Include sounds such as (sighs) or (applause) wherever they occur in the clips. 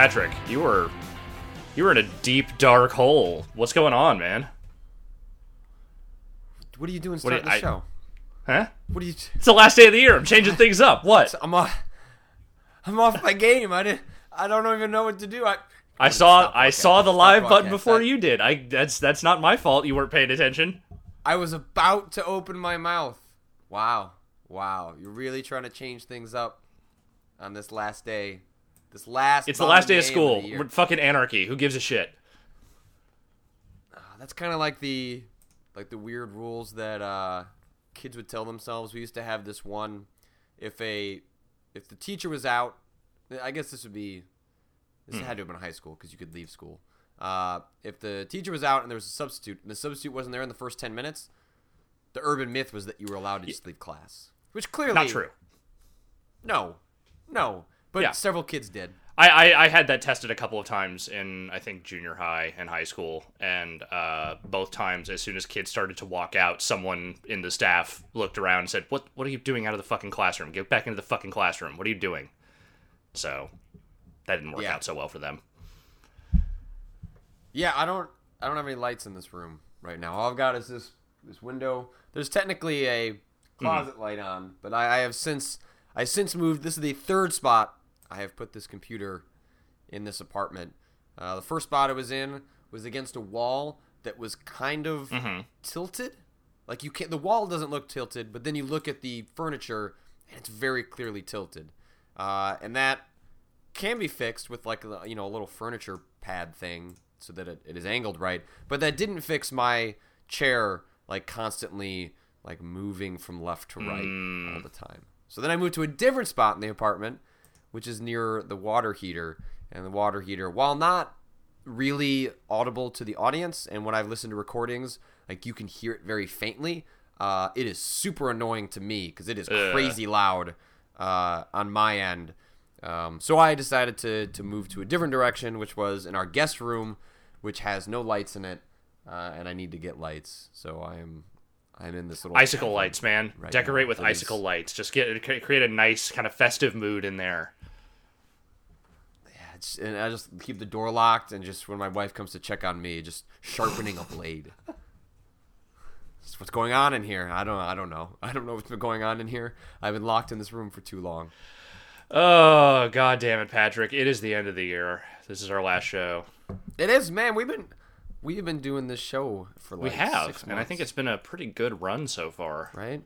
Patrick, you were you were in a deep dark hole. What's going on, man? What are you doing do starting you- the I- show? Huh? What are you? It's the last day of the year. I'm changing things up. (laughs) What? I'm off. I'm off my game. I didn't. I don't even know what to do. I. I saw I saw the live button before That- you did. I that's that's not my fault. You weren't paying attention. I was about to open my mouth. Wow. Wow. You're really trying to change things up on this last day. This last. It's the last day of school. year. We're fucking anarchy. Who gives a shit? That's kind of like the like the weird rules that uh, kids would tell themselves. We used to have this one if a if the teacher was out, I guess this would be this had to have been high school because you could leave school. Uh, if the teacher was out and there was a substitute and the substitute wasn't there in the first 10 minutes, the urban myth was that you were allowed to just leave class. Which clearly Not true. No. No. But Yeah. several kids did. I, I, I had that tested a couple of times in I think junior high and high school, and uh, both times as soon as kids started to walk out, someone in the staff looked around and said, "What what are you doing out of the fucking classroom? Get back into the fucking classroom. What are you doing?" So that didn't work Yeah. out so well for them. Yeah, I don't I don't have any lights in this room right now. All I've got is this this window. There's technically a closet light on, but I, I have since I since moved. This is the third spot I have put this computer in this apartment. Uh, the first spot I was in was against a wall that was kind of tilted. Like you can't, the wall doesn't look tilted, but then you look at the furniture and it's very clearly tilted. Uh, and that can be fixed with like a, you know a little furniture pad thing so that it, it is angled right but that didn't fix my chair like constantly like moving from left to right all the time so then i moved to a different spot in the apartment which is near the water heater and the water heater while not really audible to the audience and when i've listened to recordings like you can hear it very faintly uh, it is super annoying to me because it is Ugh. crazy loud uh, on my end um, so I decided to to move to a different direction, which was in our guest room, which has no lights in it, uh, and I need to get lights. So I am I'm in this little Icicle lights, man. right Decorate now. with icicle lights. Just get create a nice kind of festive mood in there. It's, and I just keep the door locked, and just when my wife comes to check on me, just sharpening a blade. (laughs) That's what's going on in here? I don't I don't know. I don't know what's been going on in here. I've been locked in this room for too long. Oh god damn it, Patrick! It is the end of the year. This is our last show. It is, man. We've been we've been doing this show for like We have, and I think it's been a pretty good run so far. right?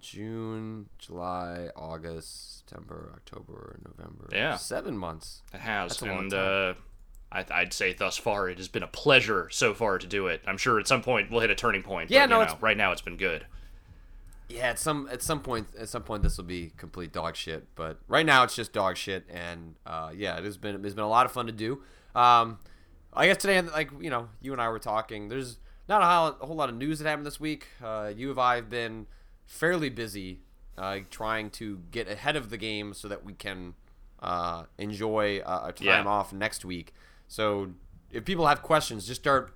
June, July, August, September, October, November. Yeah. Seven months. It has, That's a long and uh, I, I'd say thus far it has been a pleasure so far to do it. I'm sure at some point we'll hit a turning point. Yeah, but, no, you know, right now it's been good. Yeah, at some at some point at some point this will be complete dog shit. But right now it's just dog shit, and uh, yeah, it has been it's been a lot of fun to do. Um, I guess today, like you know, you and I were talking. There's not a whole, a whole lot of news that happened this week. Uh, you and I have been fairly busy uh, trying to get ahead of the game so that we can uh, enjoy uh, a time Yeah. off next week. So if people have questions, just start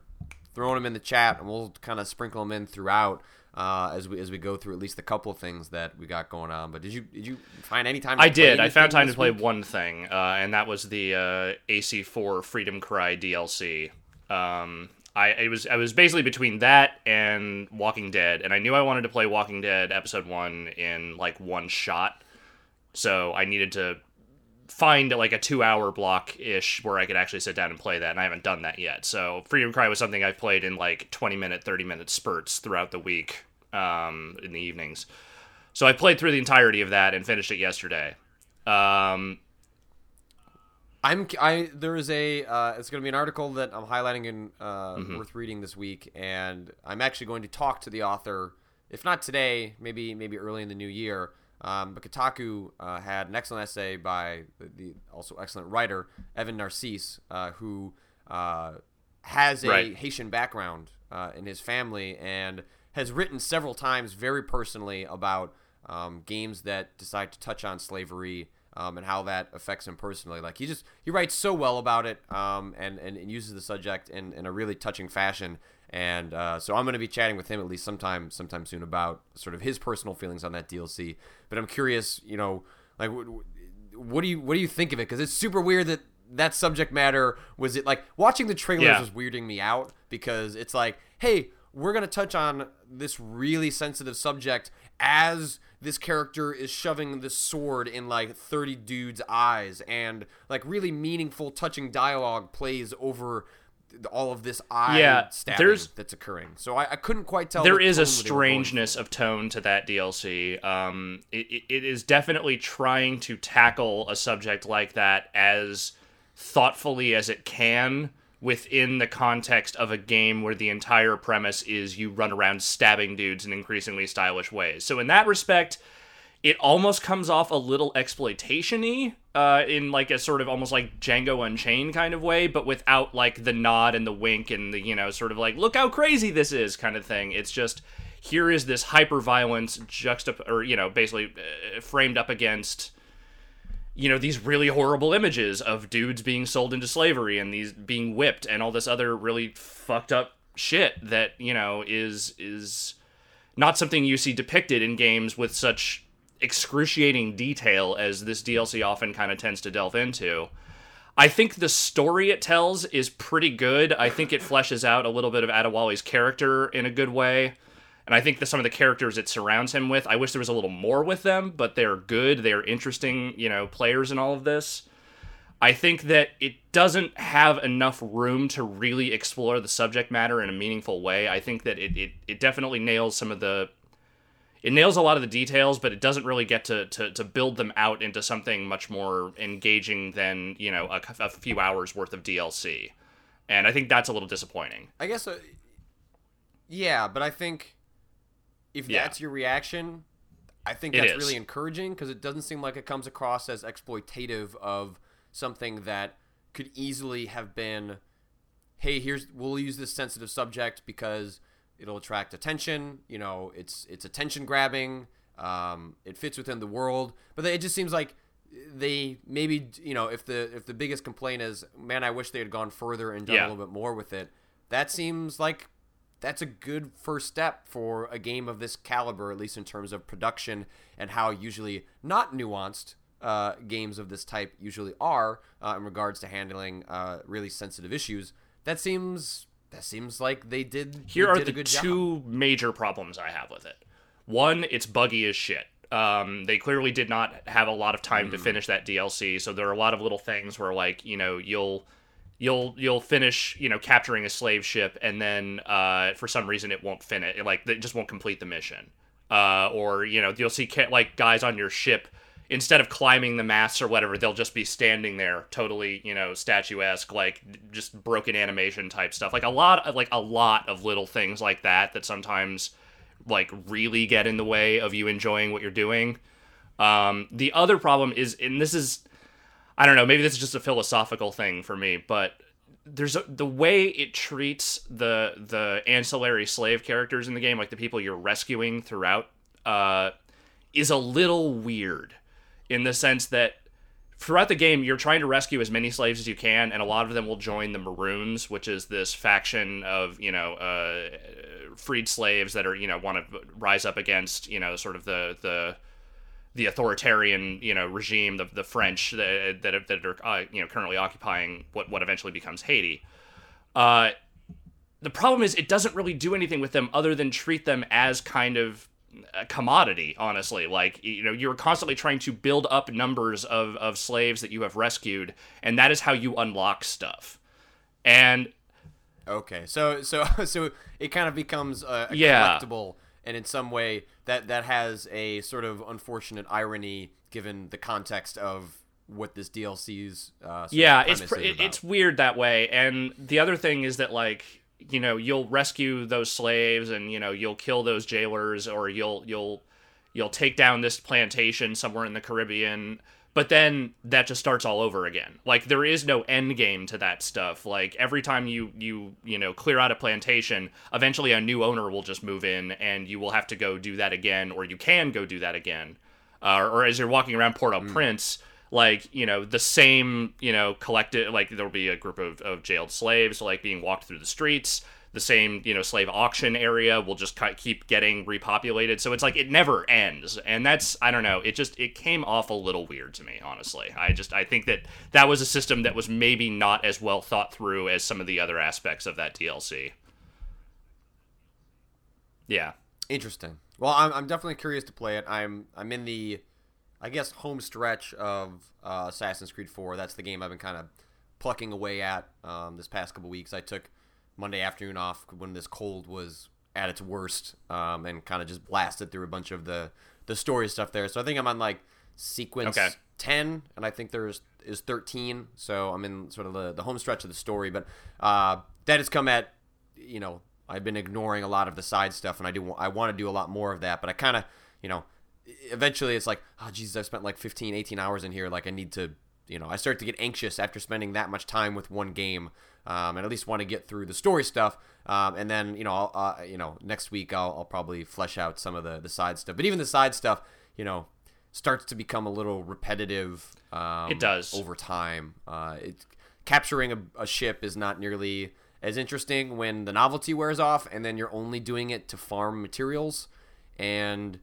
throwing them in the chat, and we'll kind of sprinkle them in throughout uh, as we as we go through at least a couple of things that we got going on. But did you did you find any time? To I did. I found time to play one thing, uh, and that was the uh, AC4 Freedom Cry DLC. Um, I it was I was basically between that and Walking Dead, and I knew I wanted to play Walking Dead episode one in like one shot, so I needed to find like a two hour block ish where I could actually sit down and play that, and I haven't done that yet. So Freedom Cry was something I've played in like twenty minute, thirty minute spurts throughout the week, um, in the evenings. So I played through the entirety of that and finished it yesterday. Um, I'm I there is a uh, it's going to be an article that I'm highlighting and uh, Mm-hmm. worth reading this week, and I'm actually going to talk to the author, if not today, maybe maybe early in the new year. Um, but Kotaku uh, had an excellent essay by the, the also excellent writer Evan Narcisse, uh, who uh, has a Right. Haitian background uh, in his family and has written several times very personally about um, games that decide to touch on slavery um, and how that affects him personally. Like he just he writes so well about it um, and, and and uses the subject in, in a really touching fashion. And uh, so I'm going to be chatting with him at least sometime sometime soon about sort of his personal feelings on that DLC. But I'm curious, you know, like wh- wh- what do you what do you think of it? Because it's super weird that that subject matter was it like watching the trailers Yeah. was weirding me out because it's like, hey, we're gonna touch on this really sensitive subject as this character is shoving this sword in like 30 dudes' eyes and like really meaningful touching dialogue plays over all of this eye Yeah, stabbing there's- that's occurring. So I, I couldn't quite tell. There is a tone they were going strangeness of tone to that DLC. Um, it- it is definitely trying to tackle a subject like that as thoughtfully as it can within the context of a game where the entire premise is you run around stabbing dudes in increasingly stylish ways. So in that respect, it almost comes off a little exploitation-y uh, in like a sort of almost like Django Unchained kind of way, but without like the nod and the wink and the you know sort of like look how crazy this is kind of thing. It's just here is this hyper violence juxtap or you know basically uh, framed up against you know these really horrible images of dudes being sold into slavery and these being whipped and all this other really fucked up shit that you know is is not something you see depicted in games with such excruciating detail as this DLC often kind of tends to delve into. I think the story it tells is pretty good. I think it fleshes out a little bit of Adewale's character in a good way. And I think that some of the characters it surrounds him with, I wish there was a little more with them, but they're good. They're interesting, you know, players in all of this. I think that it doesn't have enough room to really explore the subject matter in a meaningful way. I think that it, it, it definitely nails some of the it nails a lot of the details, but it doesn't really get to, to, to build them out into something much more engaging than, you know, a, a few hours worth of DLC. And I think that's a little disappointing. I guess, uh, yeah, but I think if Yeah. that's your reaction, I think that's really encouraging because it doesn't seem like it comes across as exploitative of something that could easily have been, hey, here's we'll use this sensitive subject because it'll attract attention. You know, it's it's attention grabbing. Um, it fits within the world, but it just seems like they maybe you know if the if the biggest complaint is man, I wish they had gone further and done Yeah. a little bit more with it. That seems like that's a good first step for a game of this caliber, at least in terms of production and how usually not nuanced uh, games of this type usually are uh, in regards to handling uh, really sensitive issues. That seems that seems like they did. Here they are did a the good job. two major problems I have with it. One, it's buggy as shit. Um, they clearly did not have a lot of time to finish that DLC, so there are a lot of little things where, like, you know, you'll you'll you'll finish, you know, capturing a slave ship, and then uh, for some reason it won't finish, it, like, it just won't complete the mission. Uh, or you know, you'll see like guys on your ship instead of climbing the masts or whatever, they'll just be standing there, totally, you know, statuesque, like just broken animation type stuff. Like a lot, of like a lot of little things like that that sometimes like really get in the way of you enjoying what you're doing. Um, the other problem is, and this is, I don't know, maybe this is just a philosophical thing for me, but there's a, the way it treats the the ancillary slave characters in the game, like the people you're rescuing throughout, uh, is a little weird in the sense that throughout the game you're trying to rescue as many slaves as you can and a lot of them will join the maroons which is this faction of you know uh, freed slaves that are you know want to rise up against you know sort of the the the authoritarian you know regime the, the french that, that, that are uh, you know currently occupying what what eventually becomes haiti. Uh the problem is it doesn't really do anything with them other than treat them as kind of a commodity honestly. Like you know you're constantly trying to build up numbers of of slaves that you have rescued and that is how you unlock stuff. And Okay, so so (laughs) so it kind of becomes a, a Yeah. collectible, and in some way that that has a sort of unfortunate irony given the context of what this DLC's uh, yeah it's pr- it's weird that way. And the other thing is that like you know you'll rescue those slaves and you know you'll kill those jailers or you'll you'll you'll take down this plantation somewhere in the Caribbean but then that just starts all over again. Like there is no end game to that stuff. Like every time you you you know clear out a plantation eventually a new owner will just move in and you will have to go do that again or you can go do that again. Uh, or as you're walking around Port-au-Prince, like you know the same you know collective like there'll be a group of, of jailed slaves like being walked through the streets. The same you know slave auction area will just keep getting repopulated. So it's like it never ends. And that's i don't know it just it came off a little weird to me honestly. I just i think that that was a system that was maybe not as well thought through as some of the other aspects of that dlc yeah. Interesting. Well i'm, I'm definitely curious to play it. I'm i'm in the i guess home stretch of uh, assassin's creed 4 that's the game i've been kind of plucking away at um, this past couple weeks. I took Monday afternoon off when this cold was at its worst, um, and kind of just blasted through a bunch of the the story stuff there. So I think I'm on like sequence okay. ten, and I think there's is thirteen. So I'm in sort of the, the home stretch of the story, but uh, that has come at you know I've been ignoring a lot of the side stuff, and I do I want to do a lot more of that, but I kind of you know eventually it's like oh Jesus I've spent like 15 18 hours in here like I need to you know I start to get anxious after spending that much time with one game um, and at least want to get through the story stuff. Um, and then you know, uh, you know, next week I'll, I'll probably flesh out some of the the side stuff. But even the side stuff, you know, starts to become a little repetitive. Um, it does over time. Uh, it, capturing a, a ship is not nearly as interesting when the novelty wears off, and then you're only doing it to farm materials, and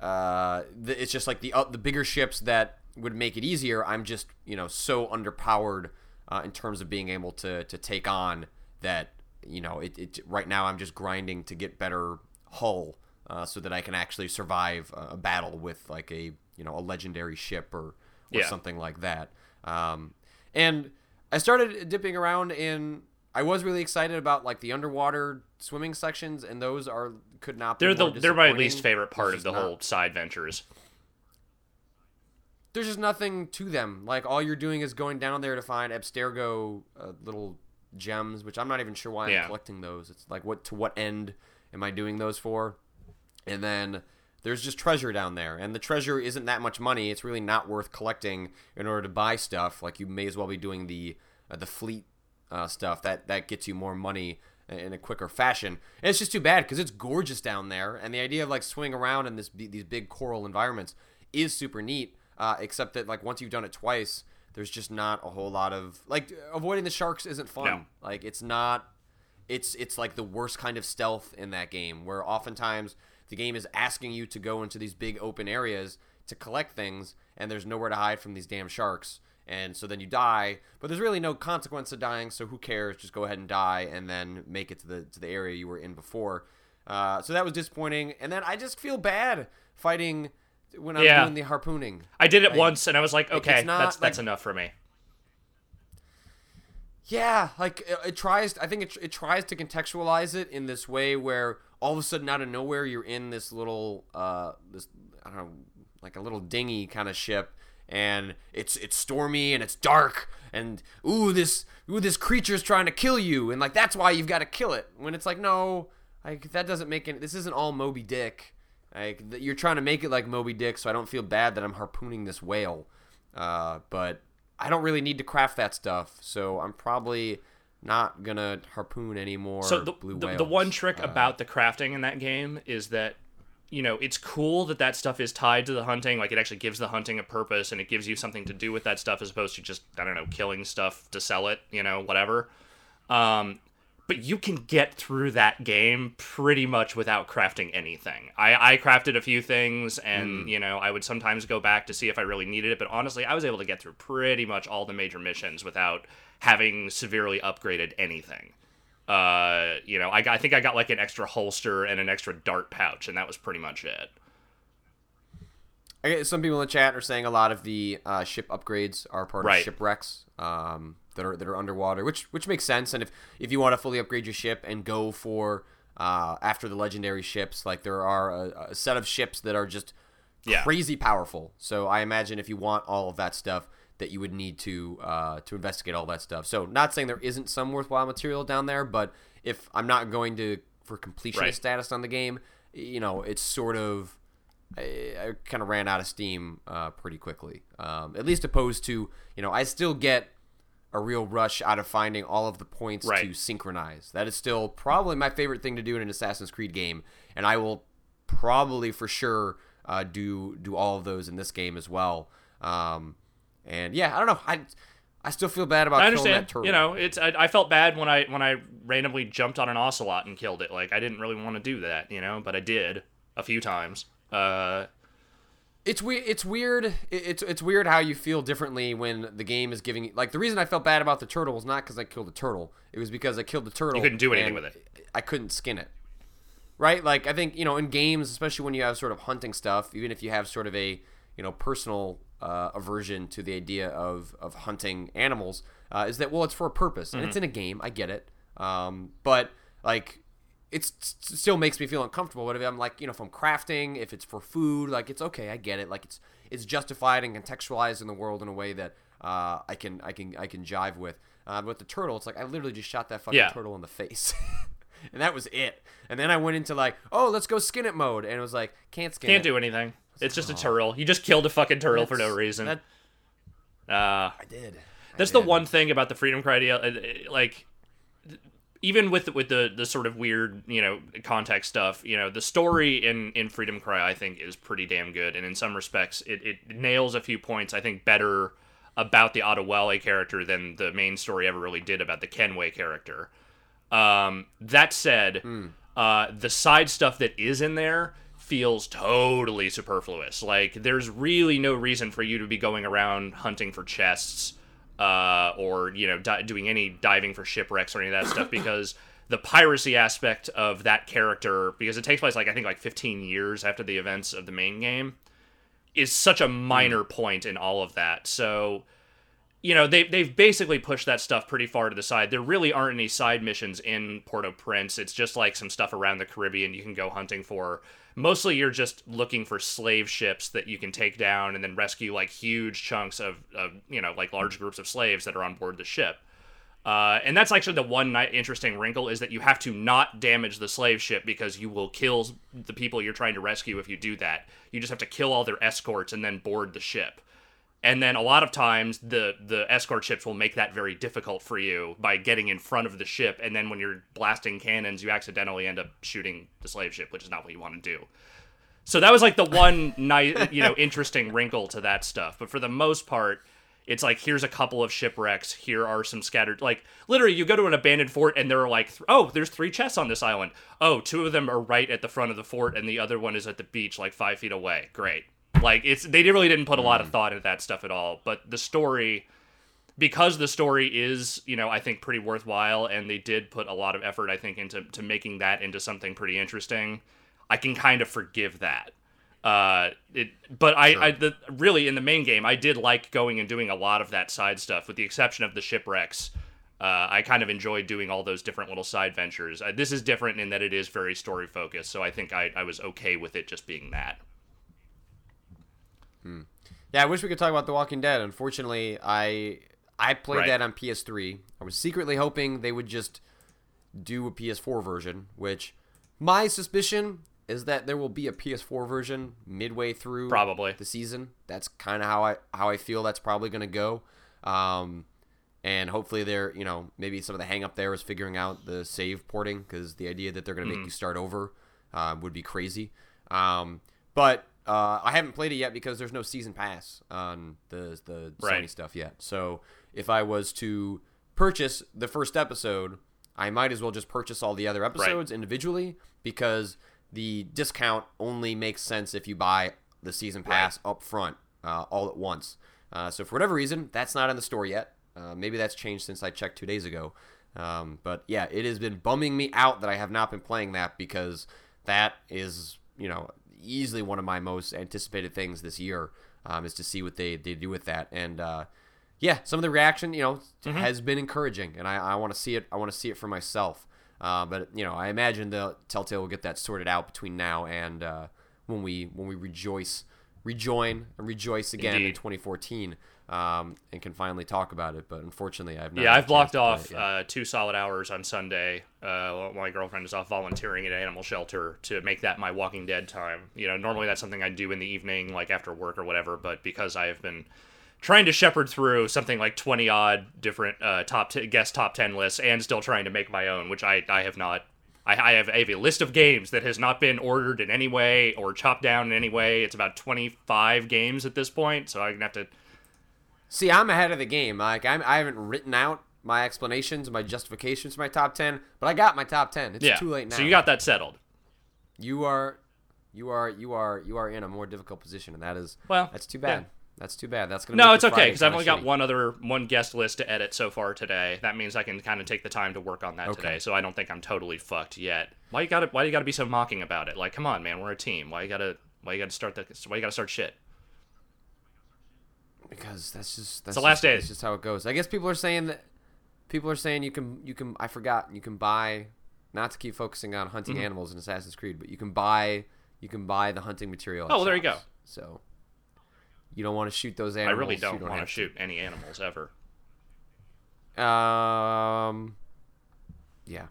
uh, the, it's just like the uh, the bigger ships that would make it easier. I'm just you know so underpowered uh, in terms of being able to to take on that. You know, it, it right now I'm just grinding to get better hull uh, so that I can actually survive a battle with like a you know a legendary ship or or yeah. something like that. Um, and I started dipping around in. I was really excited about like the underwater swimming sections, and those are could not. They're the they're my least favorite part of the not, whole side ventures there's just nothing to them. Like all you're doing is going down there to find Abstergo uh, little gems, which I'm not even sure why I'm collecting those. It's like what to what end am I doing those for? And then there's just treasure down there, and the treasure isn't that much money. It's really not worth collecting in order to buy stuff. Like you may as well be doing the uh, the fleet uh, stuff that that gets you more money in a quicker fashion. And it's just too bad because it's gorgeous down there, and the idea of like swinging around in this these big coral environments is super neat. Uh, except that like once you've done it twice, there's just not a whole lot of like avoiding the sharks isn't fun. No. Like it's not. It's it's like the worst kind of stealth in that game, where oftentimes the game is asking you to go into these big open areas to collect things, and there's nowhere to hide from these damn sharks. And so then you die, but there's really no consequence to dying. So who cares? Just go ahead and die, and then make it to the to the area you were in before. Uh, so that was disappointing. And then I just feel bad fighting when I'm yeah. doing the harpooning. I did it like, once and I was like, okay, not, that's that's like, enough for me. Yeah, like it, it, tries. I think it, it tries to contextualize it in this way where all of a sudden out of nowhere you're in this little uh this I don't know like a little dinghy kind of ship and it's it's stormy and it's dark and ooh this ooh this creature's trying to kill you and like that's why you've got to kill it when it's like no like that doesn't make it this isn't all Moby Dick like you're trying to make it like Moby Dick, so I don't feel bad that I'm harpooning this whale. Uh, but I don't really need to craft that stuff, so I'm probably not gonna harpoon anymore. So the the, the, one trick uh, about the crafting in that game is that you know it's cool that that stuff is tied to the hunting. Like it actually gives the hunting a purpose, and it gives you something to do with that stuff as opposed to just I don't know killing stuff to sell it. You know whatever. Um, but you can get through that game pretty much without crafting anything. I, I crafted a few things, and mm. you know I would sometimes go back to see if I really needed it. But honestly, I was able to get through pretty much all the major missions without having severely upgraded anything. Uh, you know, I, I think I got like an extra holster and an extra dart pouch, and that was pretty much it. Okay, some people in the chat are saying a lot of the uh, ship upgrades are part right. of shipwrecks. Um, that are that are underwater, which which makes sense. And if if you want to fully upgrade your ship and go for uh, after the legendary ships, like there are a, a set of ships that are just yeah. crazy powerful. So I imagine if you want all of that stuff, that you would need to uh, to investigate all that stuff. So not saying there isn't some worthwhile material down there, but if I'm not going to for completion right. status on the game, you know, it's sort of I, I kind of ran out of steam uh, pretty quickly. Um, at least opposed to you know I still get a real rush out of finding all of the points right. to synchronize. That is still probably my favorite thing to do in an Assassin's Creed game, and I will probably for sure uh, do do all of those in this game as well. Um, and yeah, I don't know. I I still feel bad about I killing that understand. turtle. You know, it's I, I felt bad when I when I randomly jumped on an ocelot and killed it. Like I didn't really want to do that, you know, but I did a few times. Uh, It's weird. It's weird. It's it's weird how you feel differently when the game is giving. Like the reason I felt bad about the turtle was not because I killed the turtle. It was because I killed the turtle. You couldn't do anything with it. I couldn't skin it. Right. Like I think you know in games, especially when you have sort of hunting stuff, even if you have sort of a you know personal uh, aversion to the idea of of hunting animals, uh, is that well it's for a purpose and Mm-hmm. it's in a game. I get it. Um, but like it still makes me feel uncomfortable. But if I'm like, you know, if I'm crafting, if it's for food, like it's okay, I get it. Like it's it's justified and contextualized in the world in a way that uh, I can I can I can jive with. Uh, but the turtle, it's like I literally just shot that fucking Yeah. turtle in the face. (laughs) and that was it. And then I went into like, oh, let's go skin it mode, and it was like, can't skin it. can't it. do anything. It's just a turtle. You just killed a fucking turtle for no reason. That, uh, I did. I That's the one thing about the freedom cry deal, uh, like even with with the the sort of weird you know context stuff, you know the story in in Freedom Cry I think is pretty damn good, and in some respects it, it nails a few points I think better about the Adewale character than the main story ever really did about the Kenway character. Um, that said, uh, the side stuff that is in there feels totally superfluous. Like, there's really no reason for you to be going around hunting for chests uh, or, you know, di- doing any diving for shipwrecks or any of that stuff (laughs) because the piracy aspect of that character, because it takes place, like, I think, like 15 years after the events of the main game, is such a minor point in all of that. So you know, they they've basically pushed that stuff pretty far to the side. There really aren't any side missions in Port-au-Prince. It's just like some stuff around the Caribbean you can go hunting for. Mostly you're just looking for slave ships that you can take down and then rescue like huge chunks of, of you know, like large groups of slaves that are on board the ship. Uh, and that's actually the one interesting wrinkle is that you have to not damage the slave ship because you will kill the people you're trying to rescue if you do that. You just have to kill all their escorts and then board the ship and then a lot of times the the escort ships will make that very difficult for you by getting in front of the ship. And then when you're blasting cannons you accidentally end up shooting the slave ship which is not what you want to do. So that was like the one (laughs) nice you know interesting wrinkle to that stuff. But for the most part it's like here's a couple of shipwrecks. Here are some scattered like literally you go to an abandoned fort and there are like th- oh there's three chests on this island. Oh two of them are right at the front of the fort and the other one is at the beach like five feet away. Great like it's they really didn't put a lot of thought into that stuff at all but the story because the story is you know i think pretty worthwhile and they did put a lot of effort i think into to making that into something pretty interesting i can kind of forgive that uh it but i i the really in the main game i did like going and doing a lot of that side stuff with the exception of the shipwrecks uh, I kind of enjoyed doing all those different little side ventures. Uh, this is different in that it is very story focused, so I think I, I was okay with it just being that. Yeah, I wish we could talk about The Walking Dead. Unfortunately, I I played Right. that on PS3. I was secretly hoping they would just do a PS4 version, which my suspicion is that there will be a PS4 version midway through Probably. the season. That's kind of how I how I feel that's probably going to go. Um, and hopefully they're, you know, maybe some of the hang up there is figuring out the save porting because the idea that they're going to Mm-hmm. make you start over uh, would be crazy. Um, but uh, I haven't played it yet because there's no season pass on the the Sony stuff yet. So if I was to purchase the first episode, I might as well just purchase all the other episodes individually because the discount only makes sense if you buy the season pass up front uh, all at once. Uh, so for whatever reason, that's not in the store yet. Uh, maybe that's changed since I checked two days ago. Um, but yeah, it has been bumming me out that I have not been playing that because that is, you know, easily one of my most anticipated things this year um, is to see what they, they do with that. And uh, yeah, some of the reaction, you know, has been encouraging, and I, I want to see it. I want to see it for myself. Uh, but you know, I imagine the Telltale will get that sorted out between now and uh, when we when we rejoice, rejoin, and rejoice again in 2014, um, and can finally talk about it. But unfortunately, I've not Yeah, I've blocked chance to play off uh, two solid hours on Sunday. Uh, while my girlfriend is off volunteering at an animal shelter to make that my Walking Dead time. You know, normally that's something I do in the evening, like after work or whatever. But because I have been trying to shepherd through something like twenty odd different uh, top t- guest top ten lists, and still trying to make my own, which I I have not. I, I have, I have a list of games that has not been ordered in any way or chopped down in any way. It's about twenty five games at this point, so I'm gonna have to See, I'm ahead of the game. Like I'm, I haven't written out my explanations, my justifications for my top ten, but I got my top ten. It's yeah. too late now. So you got that settled. you are, you are, you are, you are in a more difficult position, and that is Well, that's too yeah. bad. That's too bad. That's gonna. No, it's okay because I've only got one other one guest list to edit so far today. That means I can kind of take the time to work on that Okay. today. So I don't think I'm totally fucked yet. Why you gotta Why you gotta be so mocking about it? Like, come on, man, we're a team. Why you gotta Why you gotta start the Why you gotta start shit? Because that's just that's the last just, day. That's just how it goes. I guess people are saying that people are saying you can you can I forgot you can buy not to keep focusing on hunting Mm-hmm. animals in Assassin's Creed, but you can buy you can buy the hunting material. Oh, well, there you go. So you don't want to shoot those animals. I really you don't want to shoot any animals ever. Um. Yeah.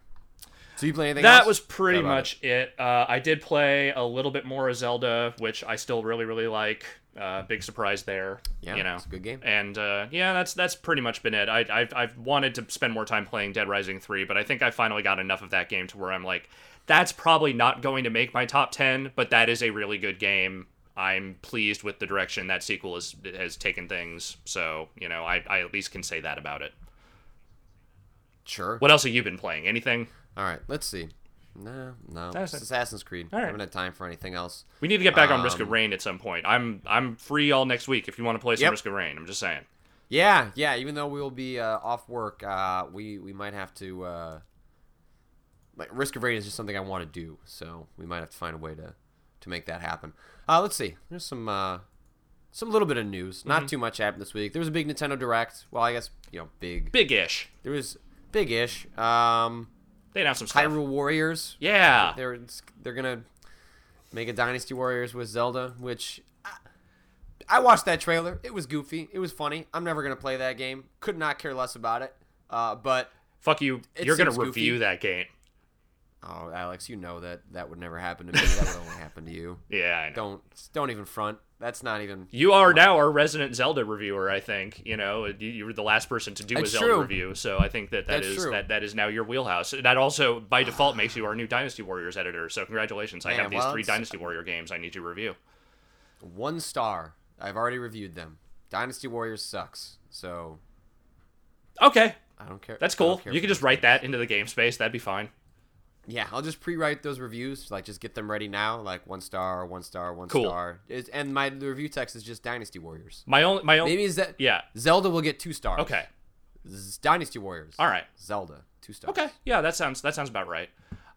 So you play anything That else? was pretty much it. Uh, I did play a little bit more of Zelda, which I still really, really like. Uh, big surprise there. Yeah, you know, it's a good game. And uh, yeah, that's that's pretty much been it. I, I've I've wanted to spend more time playing Dead Rising three, but I think I finally got enough of that game to where I'm like, that's probably not going to make my top ten, but that is a really good game. I'm pleased with the direction that sequel has has taken things. So you know, I, I at least can say that about it. Sure. What else have you been playing? Anything? All right. Let's see. No, no. That's It's. Assassin's Creed. All I haven't had time for anything else. We need to get back on Risk of Um, Rain at some point. I'm I'm free all next week if you want to play some Yep. Risk of Rain. I'm just saying. Yeah, yeah. Even though we will be uh, off work, uh, we we might have to. Uh, like Risk of Rain is just something I want to do, so we might have to find a way to to make that happen. Uh, let's see. There's some uh, some little bit of news. Not too much happened this week. There was a big Nintendo Direct. Well, I guess you know, big. Big-ish. There was big-ish. Um, They announced some stuff. Hyrule Warriors. Yeah. They're they're gonna make a Dynasty Warriors with Zelda, which I, I watched that trailer. It was goofy. It was funny. I'm never gonna play that game. Could not care less about it. Uh, but Fuck you. It You're gonna seems review goofy. that game. Oh, Alex, you know that that would never happen to me. that would only happen to you. (laughs) Yeah, I know. Don't don't even front. That's not even. You are now our resident Zelda reviewer. I think you know you, you were the last person to do That's a Zelda true. review, so I think that that That's is that that is now your wheelhouse. That also by default makes you our new Dynasty Warriors editor. So congratulations! I have these well, three Dynasty Warrior games I need to review. One star. I've already reviewed them. Dynasty Warriors sucks. So Okay, I don't care. that's cool. care You can just write that into the game space. That'd be fine. Yeah, I'll just pre-write those reviews, like just get them ready now, like one star, one star, one Cool. star. It's, and my the review text is just Dynasty Warriors. My only my only Maybe is that yeah. Zelda will get two stars. Okay. Z- Dynasty Warriors. All right. Zelda two stars. Okay, yeah, that sounds that sounds about right.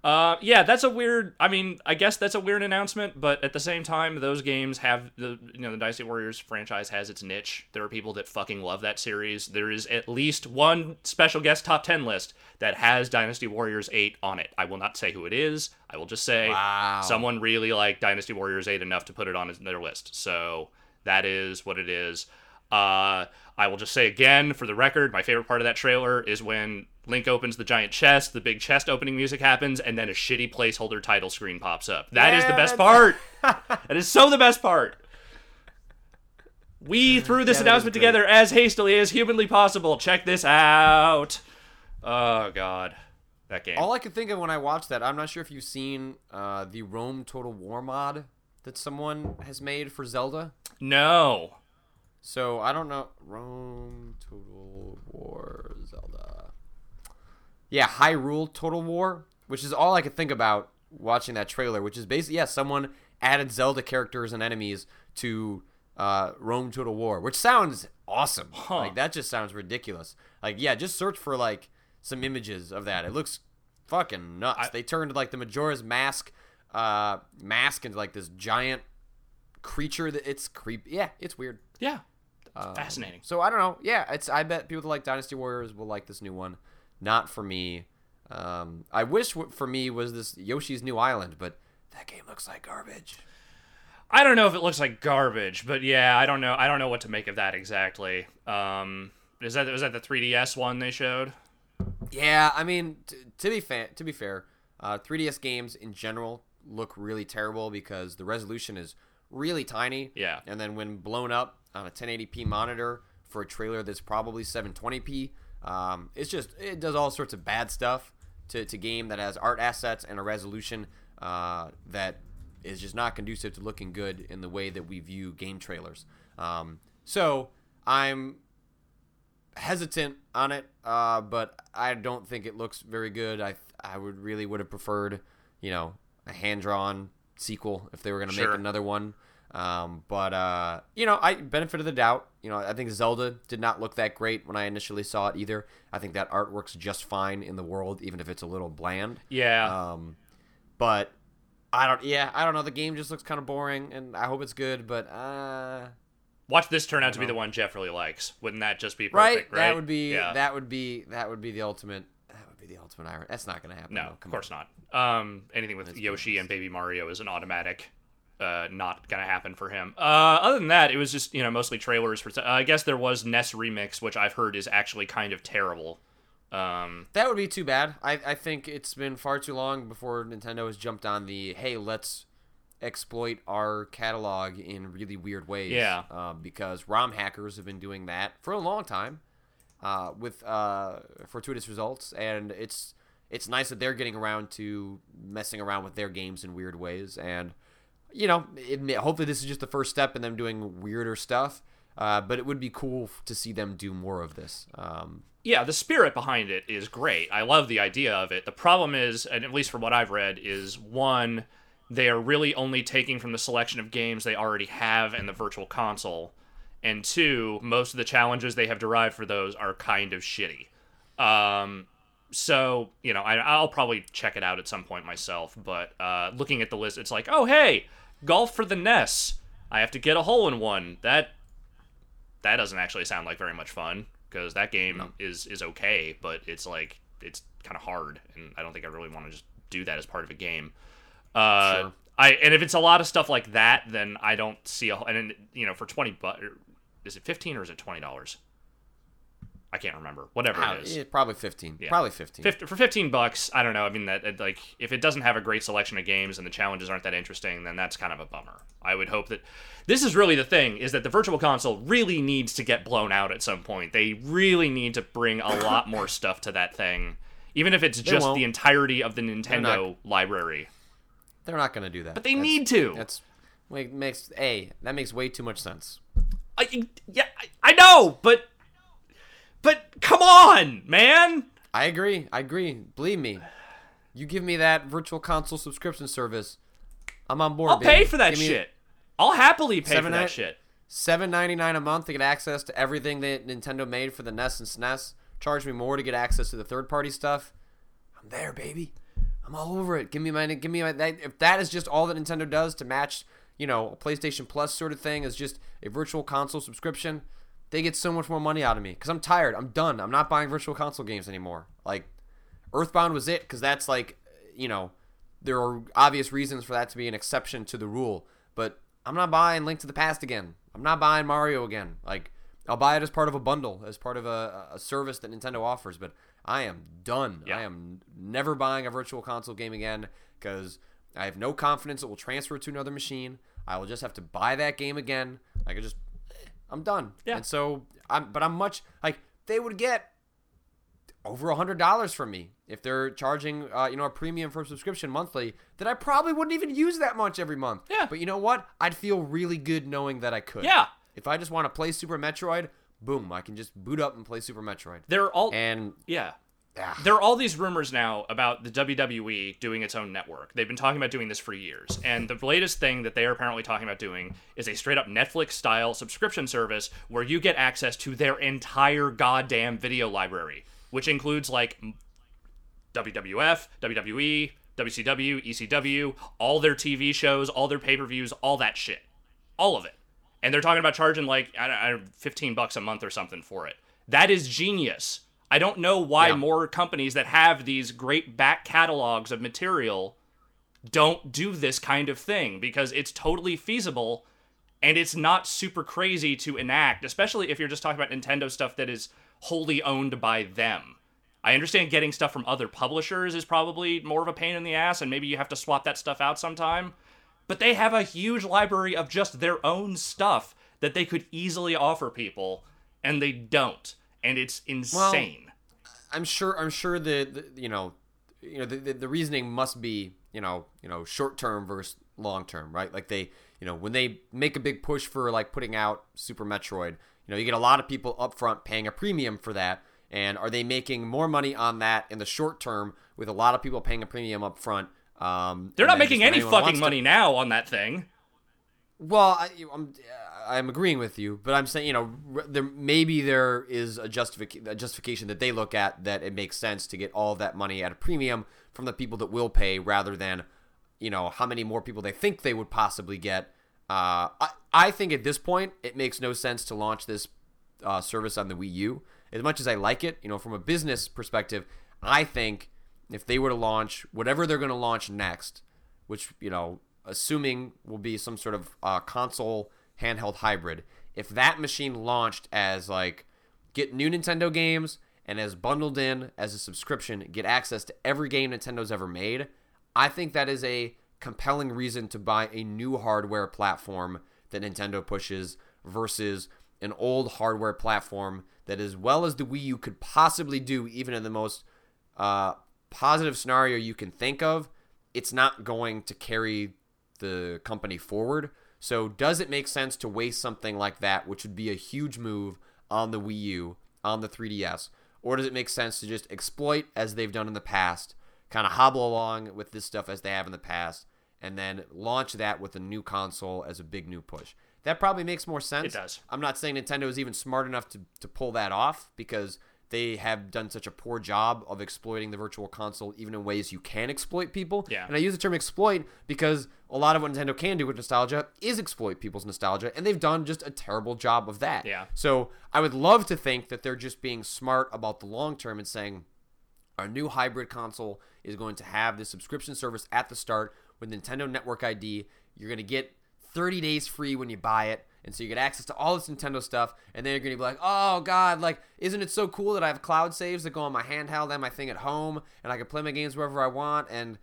Uh, yeah, that's a weird. I mean, I guess that's a weird announcement, but at the same time, those games have the you know the Dynasty Warriors franchise has its niche. There are people that fucking love that series. There is at least one special guest top ten list that has Dynasty Warriors eight on it. I will not say who it is. I will just say Wow. someone really liked Dynasty Warriors eight enough to put it on their list. So that is what it is. Uh, I will just say again, for the record, my favorite part of that trailer is when Link opens the giant chest, the big chest opening music happens, and then a shitty placeholder title screen pops up. That is the best part. (laughs) that is so the best part. We threw this Yeah, announcement together as hastily as humanly possible. Check this out. Oh god, that game. All I could think of when I watched that, I'm not sure if you've seen uh, the Rome Total War mod that someone has made for Zelda. no. So I don't know Rome Total War Zelda. Yeah, Hyrule Total War, which is all I could think about watching that trailer. Which is basically yeah, someone added Zelda characters and enemies to uh, Rome Total War, which sounds awesome. Like that just sounds ridiculous. Like yeah, just search for like some images of that. It looks fucking nuts. I- they turned like the Majora's Mask uh, mask into like this giant creature that it's creepy. Yeah, it's weird. Yeah. Um, Fascinating. So I don't know. Yeah, it's. I bet people that like Dynasty Warriors will like this new one. Not for me. Um, I wish for me was this Yoshi's New Island, but that game looks like garbage. I don't know if it looks like garbage, but yeah, I don't know. I don't know what to make of that exactly. Um, is that was that the 3DS one they showed? Yeah, I mean, t- to be fa- to be fair, uh, 3DS games in general look really terrible because the resolution is really tiny. Yeah. And then when blown up on a 1080p monitor for a trailer that's probably 720p, um, it's just it does all sorts of bad stuff to to game that has art assets and a resolution uh, that is just not conducive to looking good in the way that we view game trailers. Um, so I'm hesitant on it, uh, but I don't think it looks very good. I I would really would have preferred, you know, a hand drawn sequel if they were going to Sure. make another one. Um, but uh, you know, I benefit of the doubt. You know, I think Zelda did not look that great when I initially saw it either. I think that art works just fine in the world, even if it's a little bland. Yeah. Um, but I don't. Yeah, I don't know. The game just looks kind of boring, and I hope it's good. But uh, Watch this turn out to be the one Jeff really likes. Wouldn't that just be right? Right. That would be Yeah. that would be that would be the ultimate. That would be the ultimate iron. That's not going to happen. No, though. of course on. not. Um, anything with That's Yoshi and Baby Mario is an automatic. Uh, not gonna happen for him. Uh, other than that, it was just you know mostly trailers for. Uh, I guess there was NES Remix, which I've heard is actually kind of terrible. Um, That would be too bad. I, I think it's been far too long before Nintendo has jumped on the hey, let's exploit our catalog in really weird ways. Yeah. Uh, because ROM hackers have been doing that for a long time uh, with uh, fortuitous results, and it's it's nice that they're getting around to messing around with their games in weird ways. And you know, it, hopefully this is just the first step in them doing weirder stuff. Uh, but it would be cool to see them do more of this. Um, yeah, the spirit behind it is great. I love the idea of it. The problem is, and at least from what I've read, is one, they are really only taking from the selection of games they already have in the virtual console. And two, most of the challenges they have derived for those are kind of shitty. Um, so, you know, I, I'll probably check it out at some point myself. But uh, looking at the list, it's like, oh, hey, golf for the NES. I have to get a hole in one. That that doesn't actually sound like very much fun because that game is is okay, but it's like it's kind of hard, and I don't think I really want to just do that as part of a game. Uh, Sure. I and if it's a lot of stuff like that, then I don't see a and you know for twenty but is it fifteen or is it twenty dollars? I can't remember. Whatever Ah, it is. yeah, probably 15. Yeah. Probably 15. 50, for 15 bucks i don't know i mean that like if it doesn't have a great selection of games and the challenges aren't that interesting then that's kind of a bummer i would hope that this is really the thing is that the virtual console really needs to get blown out at some point they really need to bring a lot (laughs) more stuff to that thing even if it's just won't. the entirety of the nintendo not. library They're not going to do that. but they That's- need to That's makes a that makes way too much sense. I, yeah I, I know but but come on man I agree. I agree. Believe me. You give me that virtual console subscription service, I'm on board. i'll baby. pay for that shit i'll happily pay for that nine- shit Seven ninety nine a month to get access to everything that Nintendo made for the NES and SNES. Charge me more to get access to the third party stuff. I'm there, baby. I'm all over it. Give me my give me my that, if that is just all that Nintendo does to match, you know, a PlayStation Plus sort of thing is just a virtual console subscription. They get so much more money out of me because I'm tired. I'm done. I'm not buying virtual console games anymore. Like Earthbound was it because that's like, you know, there are obvious reasons for that to be an exception to the rule. But I'm not buying Link to the Past again. I'm not buying Mario again. Like I'll buy it as part of a bundle, as part of a, a service that Nintendo offers. But I am done. Yeah. I am never buying a virtual console game again because I have no confidence it will transfer to another machine. I will just have to buy that game again. Like I just, I'm done. Yeah. And so I'm, but I'm much like they would get over a hundred dollars from me if they're charging uh, you know a premium for a subscription monthly that I probably wouldn't even use that much every month. Yeah. But you know what? I'd feel really good knowing that I could. Yeah. If I just want to play Super Metroid, boom, I can just boot up and play Super Metroid. They're all And yeah ah, there are all these rumors now about the WWE doing its own network. They've been talking about doing this for years. And the latest thing that they are apparently talking about doing is a straight up Netflix style subscription service where you get access to their entire goddamn video library, which includes like WWF, WWE, WCW, ECW, all their TV shows, all their pay per views, all that shit. All of it. And they're talking about charging like I don't, 15 bucks a month or something for it. That is genius. I don't know why Yeah. more companies that have these great back catalogs of material don't do this kind of thing because it's totally feasible and it's not super crazy to enact, especially if you're just talking about Nintendo stuff that is wholly owned by them. I understand getting stuff from other publishers is probably more of a pain in the ass, and maybe you have to swap that stuff out sometime. But they have a huge library of just their own stuff that they could easily offer people, and they don't. And it's insane. I'm sure I'm sure the, the you know you know the, the, the reasoning must be you know you know short term versus long term right like they you know when they make a big push for like putting out Super Metroid You know, you get a lot of people up front paying a premium for that. And are they making more money on that in the short term with a lot of people paying a premium up front? Um, They're not making any fucking to- money now on that thing. Well, I, I'm I'm agreeing with you, but I'm saying you know there maybe there is a, justific- a justification that they look at that it makes sense to get all that money at a premium from the people that will pay rather than you know how many more people they think they would possibly get. Uh, I I think at this point it makes no sense to launch this uh, service on the Wii U. As much as I like it, you know, from a business perspective, I think if they were to launch whatever they're going to launch next, which you know, assuming will be some sort of uh, console handheld hybrid, if that machine launched as like get new Nintendo games and as bundled in as a subscription, get access to every game Nintendo's ever made, I think that is a compelling reason to buy a new hardware platform that Nintendo pushes versus an old hardware platform that, as well as the Wii U could possibly do, even in the most uh, positive scenario you can think of, it's not going to carry the company forward. So, does it make sense to waste something like that, which would be a huge move on the Wii U, on the 3DS? Or does it make sense to just exploit as they've done in the past, kind of hobble along with this stuff as they have in the past, and then launch that with a new console as a big new push? That probably makes more sense. It does. I'm not saying Nintendo is even smart enough to, to pull that off because they have done such a poor job of exploiting the virtual console, even in ways you can exploit people. Yeah. And I use the term exploit because a lot of what Nintendo can do with nostalgia is exploit people's nostalgia, and they've done just a terrible job of that. Yeah. So I would love to think that they're just being smart about the long term and saying, our new hybrid console is going to have this subscription service at the start with Nintendo Network ID. You're going to get 30 days free when you buy it. And so you get access to all this Nintendo stuff. And then you're going to be like, oh, God, like, isn't it so cool that I have cloud saves that go on my handheld and my thing at home? And I can play my games wherever I want. And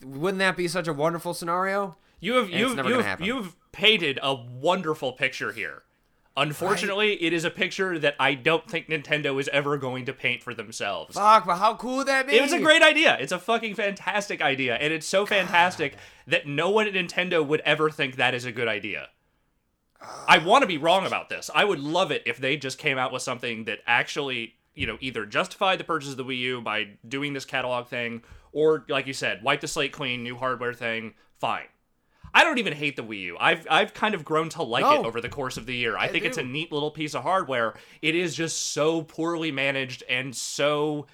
th- wouldn't that be such a wonderful scenario? You have it's you've you've, you've painted a wonderful picture here. Unfortunately, it is a picture that I don't think Nintendo is ever going to paint for themselves. Fuck, but how cool would that be? It was a great idea. It's a fucking fantastic idea, and it's so fantastic that no one at Nintendo would ever think that is a good idea. I want to be wrong about this. I would love it if they just came out with something that actually, you know, either justified the purchase of the Wii U by doing this catalog thing, or like you said, wipe the slate clean, new hardware thing. Fine. I don't even hate the Wii U. I've I've kind of grown to like it over the course of the year. I, I think it's a neat little piece of hardware. It is just so poorly managed and so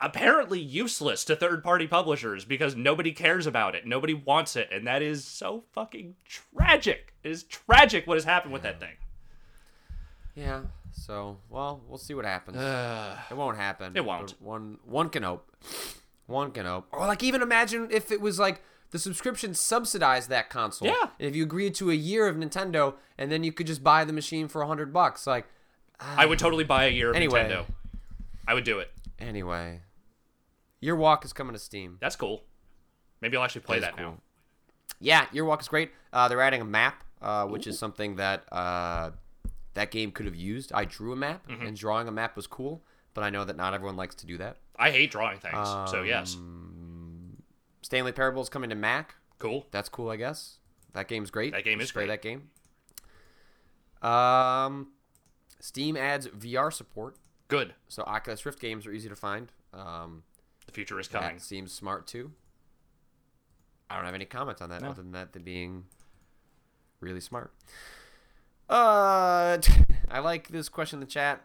apparently useless to third party publishers because nobody cares about it. Nobody wants it. And that is so fucking tragic. It is tragic what has happened with that thing. Yeah. So, well, we'll see what happens. Uh, (sighs) It won't happen. It won't. But One one can hope. One can hope. Or like even imagine if it was like the subscription subsidized that console. Yeah. And if you agreed to a year of Nintendo and then you could just buy the machine for a hundred bucks, like I would totally buy a year of Anyway. Nintendo. I would do it. anyway. Year Walk is coming to Steam. That's cool. Maybe I'll actually play That that, is now. Yeah, Year Walk is great. Uh, they're adding a map, uh, which is something that uh, that game could have used. I drew a map, Mm-hmm. and drawing a map was cool, but I know that not everyone likes to do that. I hate drawing things. so yes. Um, Stanley Parable is coming to Mac. Cool. That's cool, I guess. That game's great. That game You is should play great. That game. Um, Steam adds VR support, Good. so Oculus Rift games are easy to find. Um, The future is coming. that seems smart too. I don't have any comments on that No. other than that they being really smart. Uh, (laughs) I like this question in the chat.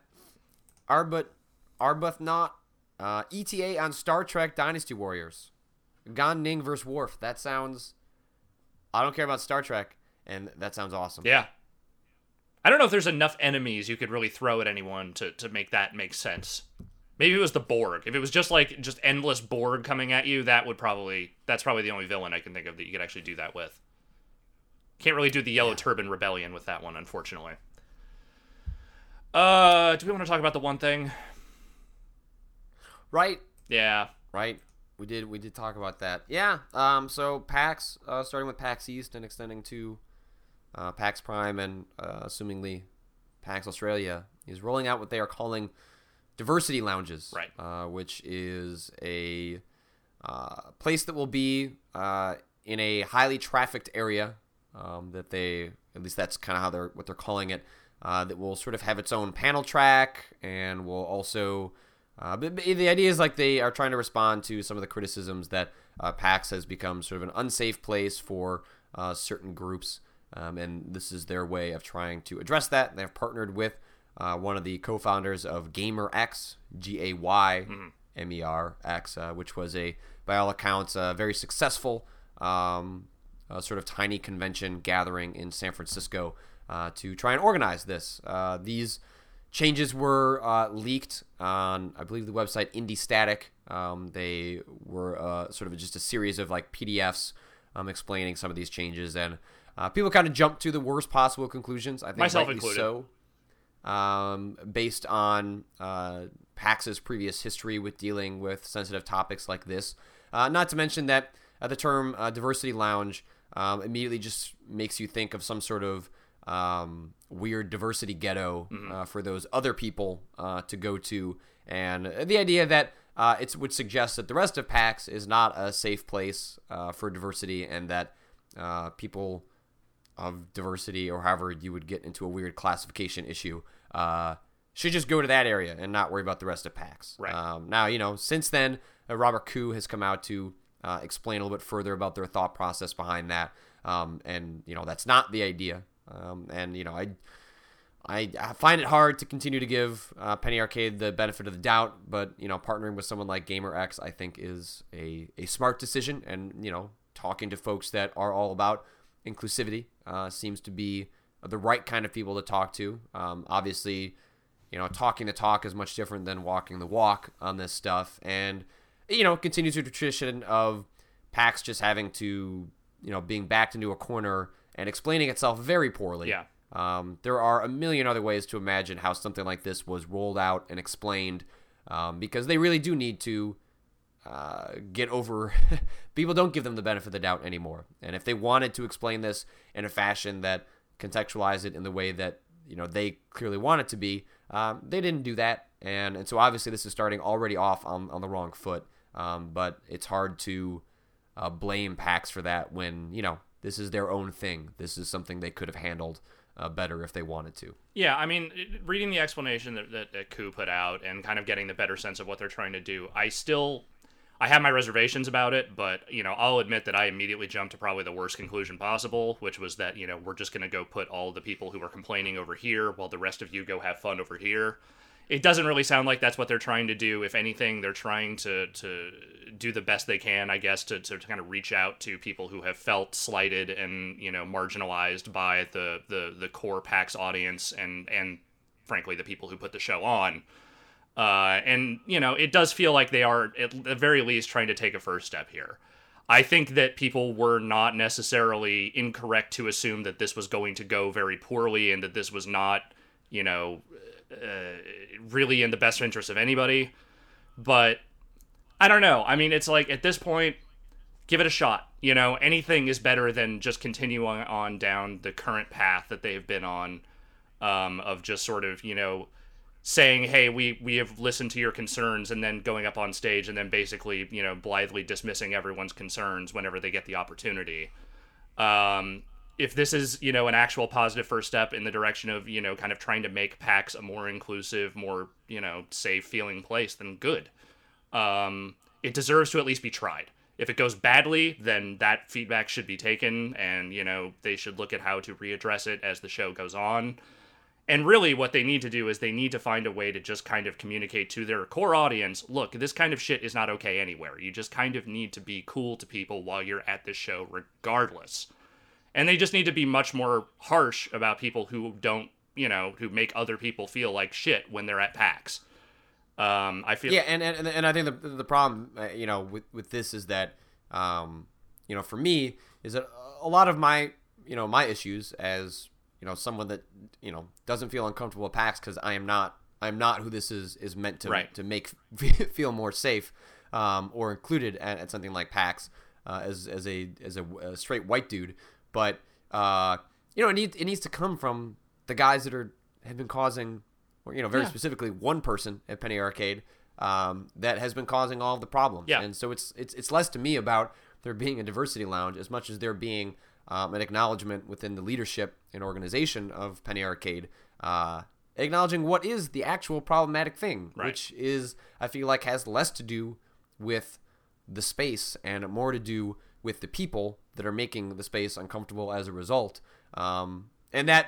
Arbut, Arbuthnot, not. Uh, ETA on Star Trek Dynasty Warriors. Gan Ning versus Worf. That sounds. I don't care about Star Trek, and that sounds awesome. Yeah. I don't know if there's enough enemies you could really throw at anyone to, to make that make sense. Maybe it was the Borg. If it was just like just endless Borg coming at you, that would probably that's probably the only villain I can think of that you could actually do that with. Can't really do the Yellow Turban Rebellion with that one, unfortunately. Uh, do we want to talk about the one thing? Right. Yeah. Right. We did. We did talk about that. Yeah. Um. So PAX, uh, starting with PAX East and extending to uh, PAX Prime and uh, assumingly PAX Australia is rolling out what they are calling diversity lounges. Right. Uh, which is a uh, place that will be uh, in a highly trafficked area. Um, that they at least that's kind of how they're what they're calling it. uh, that will sort of have its own panel track and will also. Uh, but, the idea is like they are trying to respond to some of the criticisms that uh, PAX has become sort of an unsafe place for uh, certain groups, um, and this is their way of trying to address that. They have partnered with uh, one of the co-founders of GaymerX, G A Y M E R X, uh, which was a, by all accounts, a very successful um, sort of tiny convention gathering in San Francisco uh, to try and organize this. Uh, these changes were uh, leaked on, I believe, the website IndieStatik. Um, they were uh, sort of just a series of like PDFs um, explaining some of these changes, and uh, people kind of jump to the worst possible conclusions. I think Myself included. so um, based on uh, PAX's previous history with dealing with sensitive topics like this. Uh, not to mention that uh, the term uh, diversity lounge um, immediately just makes you think of some sort of um, weird diversity ghetto uh, for those other people uh, to go to. And the idea that uh, it would suggest that the rest of PAX is not a safe place uh, for diversity and that uh, people of diversity or however you would get into a weird classification issue uh, should just go to that area and not worry about the rest of PAX. Right. Um, now, you know, since then, uh, Robert Khoo has come out to uh, explain a little bit further about their thought process behind that. Um, and, you know, that's not the idea. Um, and, you know, I. I, I find it hard to continue to give uh, Penny Arcade the benefit of the doubt, but you know, partnering with someone like GaymerX, I think, is a, a smart decision. And you know, talking to folks that are all about inclusivity uh, seems to be the right kind of people to talk to. Um, obviously, you know, talking the talk is much different than walking the walk on this stuff, and you know, continues the tradition of PAX just having to, you know, being backed into a corner and explaining itself very poorly. Yeah. Um, there are a million other ways to imagine how something like this was rolled out and explained, um, because they really do need to uh, get over. (laughs) people don't give them the benefit of the doubt anymore, and if they wanted to explain this in a fashion that contextualized it in the way that you know they clearly want it to be, um, they didn't do that, and and so obviously this is starting already off on on the wrong foot. Um, but it's hard to uh, blame PAX for that when you know this is their own thing. This is something they could have handled uh, better if they wanted to. Yeah, I mean, reading the explanation that, that, that Khoo put out and kind of getting the better sense of what they're trying to do, I still, I have my reservations about it, but, you know, I'll admit that I immediately jumped to probably the worst conclusion possible, which was that, you know, we're just going to go put all the people who are complaining over here while the rest of you go have fun over here. It doesn't really sound like that's what they're trying to do. If anything, they're trying to, to do the best they can, I guess, to, to, to kind of reach out to people who have felt slighted and, you know, marginalized by the, the, the core PAX audience and, and frankly, the people who put the show on. Uh, and, you know, it does feel like they are, at the very least, trying to take a first step here. I think that people were not necessarily incorrect to assume that this was going to go very poorly and that this was not, you know, uh, really in the best interest of anybody. But I don't know. I mean, it's like at this point, give it a shot. You know, anything is better than just continuing on down the current path that they've been on um, of just sort of, you know, saying, "Hey, we we have listened to your concerns," and then going up on stage and then basically, you know, blithely dismissing everyone's concerns whenever they get the opportunity. Um, if this is, you know, an actual positive first step in the direction of, you know, kind of trying to make PAX a more inclusive, more, you know, safe feeling place, then good. Um, it deserves to at least be tried. If it goes badly, then that feedback should be taken, and you know they should look at how to readdress it as the show goes on. And really, what they need to do is they need to find a way to just kind of communicate to their core audience look, this kind of shit is not okay anywhere. You just kind of need to be cool to people while you're at the show, regardless. And they just need to be much more harsh about people who don't, you know, who make other people feel like shit when they're at PAX. Um, I feel. Yeah, and and, and I think the the problem, uh, you know, with with this is that, um, you know, for me is that a lot of my, you know, my issues as you know someone that you know doesn't feel uncomfortable at PAX because I am not I am not who this is is meant to Right. to make (laughs) feel more safe um, or included at, at something like PAX uh, as as a as a, a straight white dude, but uh, you know it needs it needs to come from the guys that are have been causing, or you know very Yeah. specifically one person at Penny Arcade um, that has been causing all of the problems. Yeah. and so it's it's it's less to me about there being a diversity lounge as much as there being um, an acknowledgement within the leadership and organization of Penny Arcade uh, acknowledging what is the actual problematic thing, Right. which is I feel like has less to do with the space and more to do with the people that are making the space uncomfortable as a result. Um, and that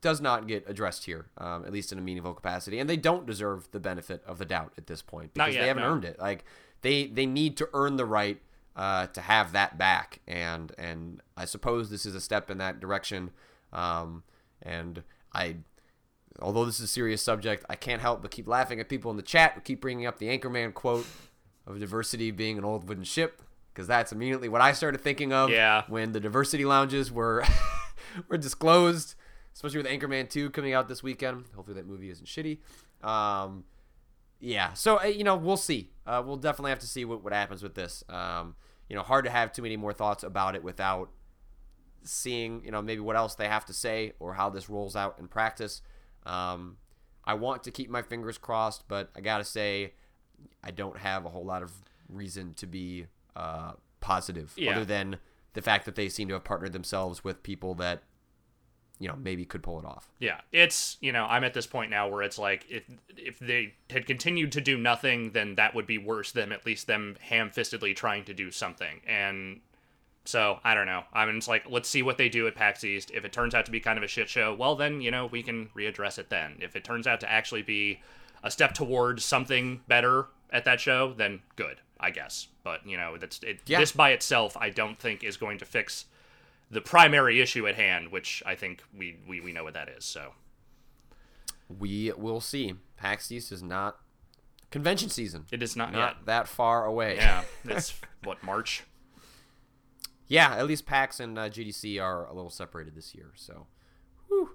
does not get addressed here, um, at least in a meaningful capacity. And they don't deserve the benefit of the doubt at this point because yet, they haven't no. earned it. Like they they need to earn the right uh, to have that back, and and I suppose this is a step in that direction. Um, and I although this is a serious subject, I can't help but keep laughing at people in the chat who keep bringing up the Anchorman quote of diversity being an old wooden ship, because that's immediately what I started thinking of Yeah. when the diversity lounges were (laughs) were disclosed, especially with Anchorman 2 coming out this weekend. Hopefully that movie isn't shitty. Um, yeah, so uh, you know we'll see. Uh, we'll definitely have to see what, what happens with this. Um, you know, hard to have too many more thoughts about it without seeing you know maybe what else they have to say or how this rolls out in practice. Um, I want to keep my fingers crossed, but I gotta say I don't have a whole lot of reason to be uh, positive, Yeah. other than the fact that they seem to have partnered themselves with people that you know maybe could pull it off. Yeah, it's you know I'm at this point now where it's like if if they had continued to do nothing, then that would be worse than at least them ham-fistedly trying to do something. And so I don't know. I mean, it's like let's see what they do at PAX East. If it turns out to be kind of a shit show, well then you know we can readdress it then. If it turns out to actually be a step towards something better at that show, then good, I guess. But you know that's it, Yeah. this by itself, I don't think is going to fix the primary issue at hand, which I think we, we, we know what that is. So We will see. PAX East is not convention season. it is not, Not that far away. Yeah, (laughs) it's what March. Yeah, at least PAX and uh, GDC are a little separated this year. So, whew.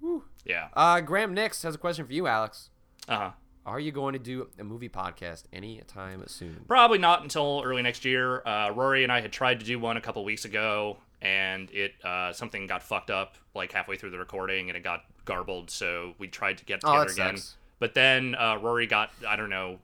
Whew. Yeah. Uh, Graham Nix has a question for you, Alex. Uh huh. Are you going to do a movie podcast anytime soon? Probably not until early next year. Uh, Rory and I had tried to do one a couple weeks ago, and it uh, something got fucked up like halfway through the recording, and it got garbled. So we tried to get Oh, together that again. sucks. But then uh, Rory got I don't know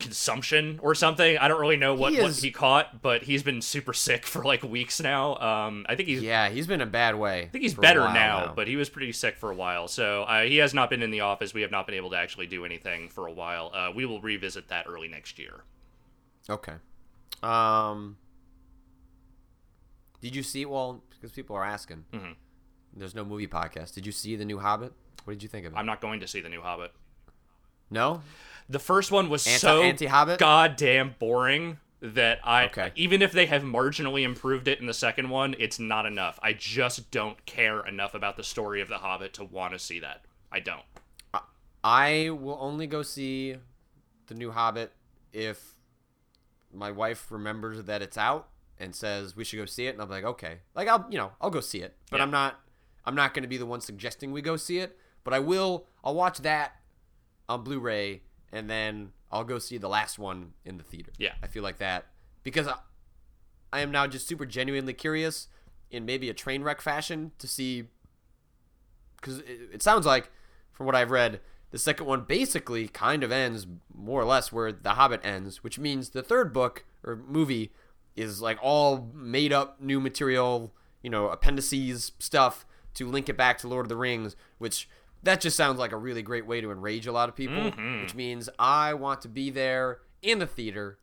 consumption or something. I don't really know what He what is- he caught, but he's been super sick (laughs) for like weeks now. Um, I think he's Yeah, he's been a bad way. I think he's better while now, but he was pretty sick for a while. So uh, he has not been in the office. We have not been able to actually do anything for a while. Uh, we will revisit that early next year. okay. Um, did you see? Well, because people are asking. Mhm. There's no movie podcast. Did you see the new Hobbit? What did you think of it? I'm not going to see the new Hobbit. no. The first one was Anti- so anti-Hobbit? goddamn boring that I Okay. even if they have marginally improved it in the second one, it's not enough. I just don't care enough about the story of the Hobbit to want to see that. I don't. I will only go see the new Hobbit if my wife remembers that it's out and says we should go see it, and I'm like, okay, like I'll, you know, I'll go see it, but Yeah. I'm not, I'm not going to be the one suggesting we go see it, but I will, I'll watch that on Blu-ray, and then I'll go see the last one in the theater. Yeah. I feel like that because I, I am now just super genuinely curious in maybe a train wreck fashion to see because it, it sounds like from what I've read, the second one basically kind of ends more or less where The Hobbit ends, which means the third book or movie is like all made up new material, you know, appendices stuff to link it back to Lord of the Rings, which that just sounds like a really great way to enrage a lot of people, which means I want to be there in the theater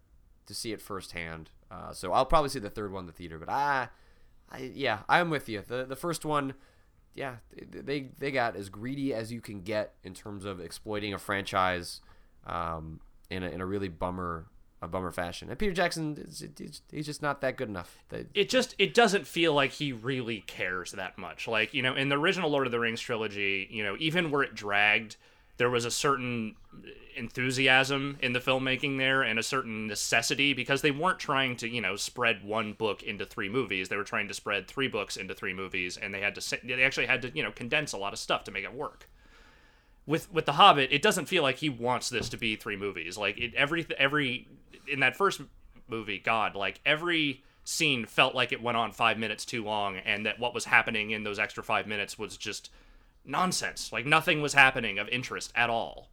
to see it firsthand. Uh, so I'll probably see the third one in the theater, but I, I yeah, I'm with you. The the first one, yeah, they they got as greedy as you can get in terms of exploiting a franchise, um, in a in a really bummer a bummer fashion. And Peter Jackson, he's just not that good enough. It just it doesn't feel like he really cares that much like you know in the original lord of the rings trilogy you know even where it dragged there was a certain enthusiasm in the filmmaking there and a certain necessity because they weren't trying to you know spread one book into three movies they were trying to spread three books into three movies and they had to they actually had to you know condense a lot of stuff to make it work with with the Hobbit, it doesn't feel like he wants this to be three movies. Like it, every every in that first movie, God, like every scene felt like it went on five minutes too long, and that what was happening in those extra five minutes was just nonsense. Like nothing was happening of interest at all.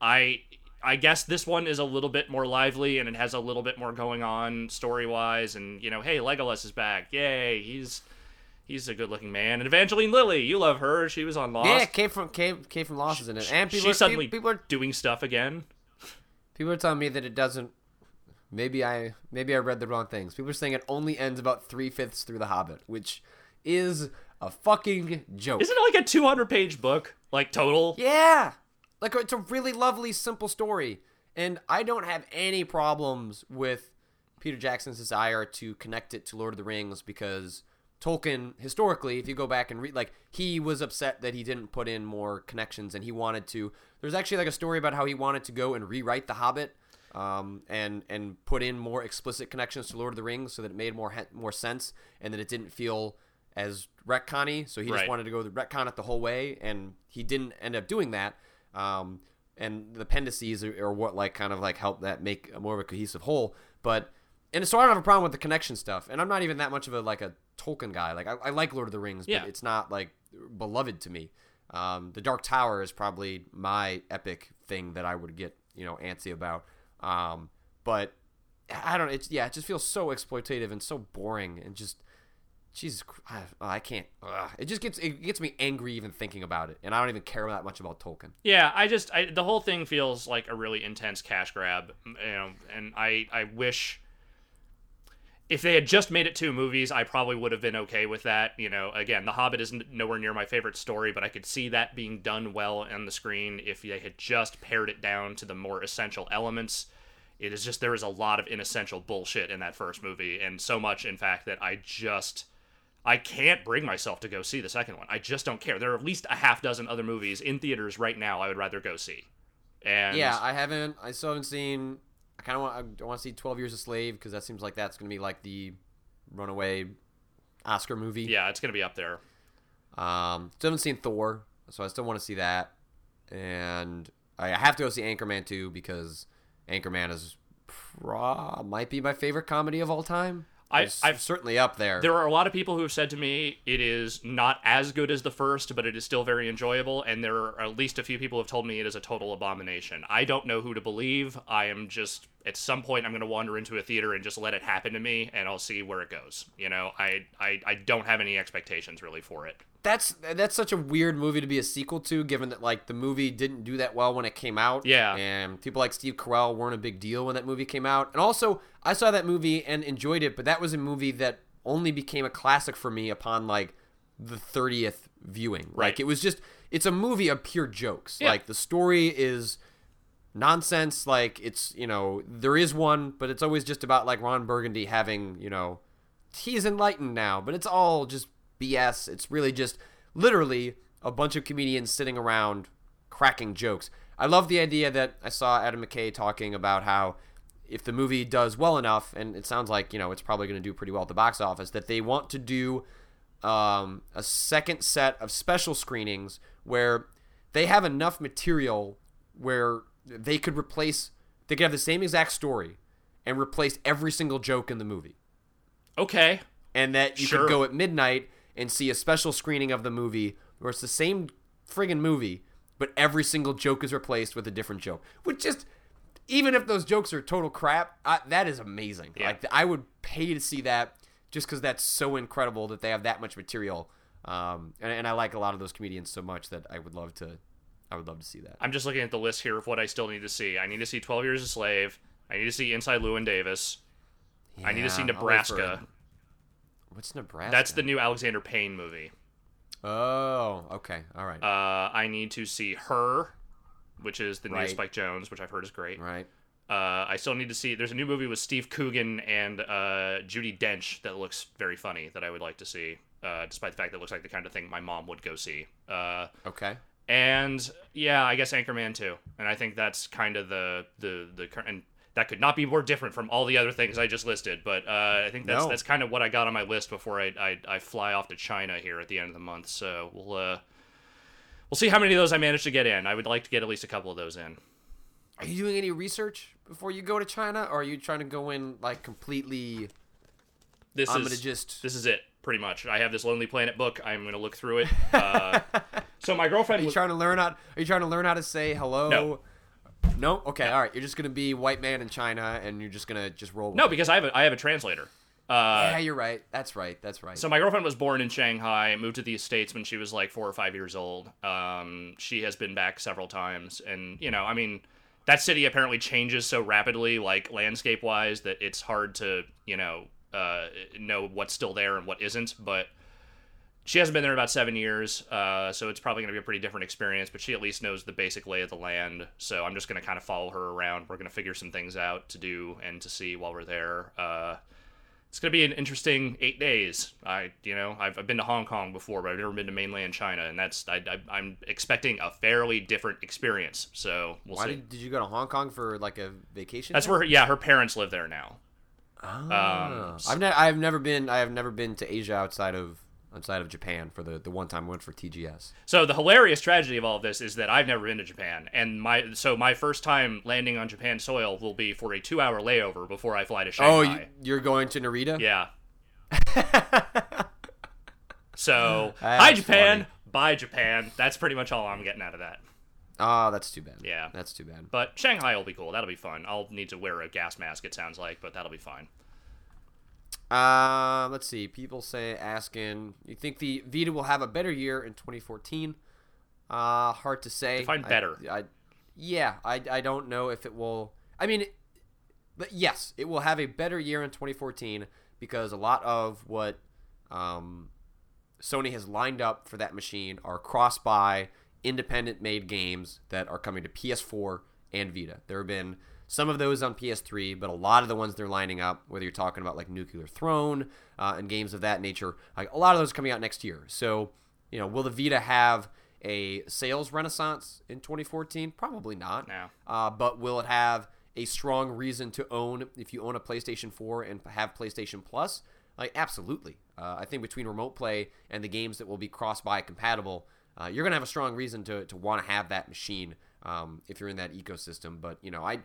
I I guess this one is a little bit more lively and it has a little bit more going on story wise, and you know, hey, Legolas is back, yay, he's he's a good-looking man. And Evangeline Lilly, you love her. She was on Lost. Yeah, came from came came from Lost is in it, and people are, suddenly people are doing stuff again. people are telling me that it doesn't. Maybe I maybe I read the wrong things. People are saying it only ends about three fifths through the Hobbit, which is a fucking joke. Isn't it like a 200-page book, like total? Yeah. Like it's a really lovely, simple story. And I don't have any problems with Peter Jackson's desire to connect it to Lord of the Rings because Tolkien, historically, if you go back and read, like, he was upset that he didn't put in more connections and he wanted to. There's actually like a story about how he wanted to go and rewrite The Hobbit um, and and put in more explicit connections to Lord of the Rings so that it made more he- more sense and that it didn't feel as retconny. So he just wanted to go the retcon it the whole way, and he didn't end up doing that. Um, and the appendices are, are what like kind of like help that make more of a cohesive whole. But and so I don't have a problem with the connection stuff, and I'm not even that much of a like a Tolkien guy. Like I, I like Lord of the Rings, but it's not like beloved to me. Um, the Dark Tower is probably my epic thing that I would get you know antsy about. Um, but I don't. It's yeah. It just feels so exploitative and so boring and just. Jesus, I, I can't. Ugh. It just gets it gets me angry even thinking about it, and I don't even care that much about Tolkien. Yeah, I just I, the whole thing feels like a really intense cash grab, you know, and I I wish if they had just made it two movies, I probably would have been okay with that. You know, again, The Hobbit is n- nowhere near my favorite story, but I could see that being done well on the screen if they had just pared it down to the more essential elements. It is just there is a lot of inessential bullshit in that first movie, and so much, in fact, that I just I can't bring myself to go see the second one. I just don't care. There are at least a half dozen other movies in theaters right now I would rather go see. And Yeah, I haven't. I still haven't seen. I kind of want. I want to see Twelve Years a Slave because that seems like that's going to be like the runaway Oscar movie. yeah, it's gonna be up there. Um, still haven't seen Thor, so I still want to see that, and I have to go see Anchorman too because Anchorman is pro- might be my favorite comedy of all time. I- I've- certainly up there. There are a lot of people who have said to me it is not as good as the first, but it is still very enjoyable. And there are at least a few people who have told me it is a total abomination. I don't know who to believe. I am just at some point I'm going to wander into a theater and just let it happen to me, and I'll see where it goes. You know, I I, I don't have any expectations really for it. that's that's such a weird movie to be a sequel to, given that like the movie didn't do that well when it came out. Yeah. and people like Steve Carell weren't a big deal when that movie came out. And also, I saw that movie and enjoyed it, but that was a movie that only became a classic for me upon like the thirtieth viewing. Right. Like it was just it's a movie of pure jokes. Yeah. Like the story is nonsense. Like it's you know there is one, but it's always just about like Ron Burgundy having you know he's enlightened now, but it's all just BS. It's really just literally a bunch of comedians sitting around cracking jokes. I love the idea that I saw Adam McKay talking about how if the movie does well enough, and it sounds like you know it's probably going to do pretty well at the box office, that they want to do um, a second set of special screenings where they have enough material where they could replace, they could have the same exact story and replace every single joke in the movie Okay. and that you Sure. could go at midnight and see a special screening of the movie where it's the same friggin' movie, but every single joke is replaced with a different joke. Which just, even if those jokes are total crap, I, that is amazing. Yeah. Like I would pay to see that just because that's so incredible that they have that much material. Um, and, and I like a lot of those comedians so much that I would love to, I would love to see that. I'm just looking at the list here of what I still need to see. I need to see 12 Years a Slave. I need to see Inside Llewyn Davis. I need to see Yeah, I'll wait for Nebraska. What's Nebraska? That's the new Alexander Payne movie. Oh, okay, all right, Uh, I need to see Her, which is the new Right. Spike Jonze, which I've heard is great. right. Uh, I still need to see. There's a new movie with Steve Coogan and uh, Judi Dench that looks very funny that I would like to see, uh, despite the fact that it looks like the kind of thing my mom would go see. Uh, Okay. And yeah, I guess Anchorman too. And I think that's kind of the the the cur- and that could not be more different from all the other things I just listed. But uh, I think that's No. that's kind of what I got on my list before I, I I fly off to China here at the end of the month. So we'll uh we'll see how many of those I manage to get in. I would like to get at least a couple of those in. Are you doing any research before you go to China, or are you trying to go in like completely? This I'm is gonna just. this is it pretty much. I have this Lonely Planet book. I'm gonna look through it. (laughs) Uh, so my girlfriend Are you was, trying to learn how? Are you trying to learn how to say hello? No. No. Okay. All right. You're just gonna be white man in China, and you're just gonna just roll. With no it. because I have a, I have a translator. Uh, yeah, you're right. That's right. That's right. So my girlfriend was born in Shanghai, moved to the States when she was like four or five years old. Um, she has been back several times, and you know, I mean, that city apparently changes so rapidly, like landscape wise, that it's hard to you know uh, know what's still there and what isn't. But she hasn't been there in about seven years, uh, so it's probably going to be a pretty different experience. But she at least knows the basic lay of the land, so I'm just going to kind of follow her around. We're going to figure some things out to do and to see while we're there. Uh, it's going to be an interesting eight days. I, you know, I've, I've been to Hong Kong before, but I've never been to mainland China, and that's I, I, am expecting a fairly different experience. So we'll Why see. did, did you go to Hong Kong for like a vacation? That's where, yeah, her parents live there now. Ah. Um, I've ne- I've never been I have never been to Asia outside of outside of Japan for the the one time I went for TGS. So the hilarious tragedy of all of this is that I've never been to Japan, and my so my first time landing on Japan soil will be for a two-hour layover before I fly to Oh, Shanghai. Oh, you're going to Narita? Yeah. (laughs) so That's hi Japan, funny. bye Japan. That's pretty much all I'm getting out of that. Oh, that's too bad. Yeah. That's too bad. But Shanghai will be cool. That'll be fun. I'll need to wear a gas mask. It sounds like, but that'll be fine. Uh, let's see. People say asking, you think the Vita will have a better year in 2014? Uh, hard to say. Define I- better. I, yeah, I, I don't know if it will. I mean, but yes, it will have a better year in 2014 because a lot of what um, Sony has lined up for that machine are cross-buy, independent-made games that are coming to PS4 and Vita. There have been some of those on PS3, but a lot of the ones they're lining up, whether you're talking about like Nuclear Throne uh, and games of that nature, like a lot of those are coming out next year. So, you know, will the Vita have a sales renaissance in 2014? Probably not. No. Uh, but will it have a strong reason to own if you own a PlayStation 4 and have PlayStation Plus? Like, absolutely. Uh, I think between remote play and the games that will be cross-buy compatible, uh, you're gonna have a strong reason to, to want to have that machine um, if you're in that ecosystem. But you know, I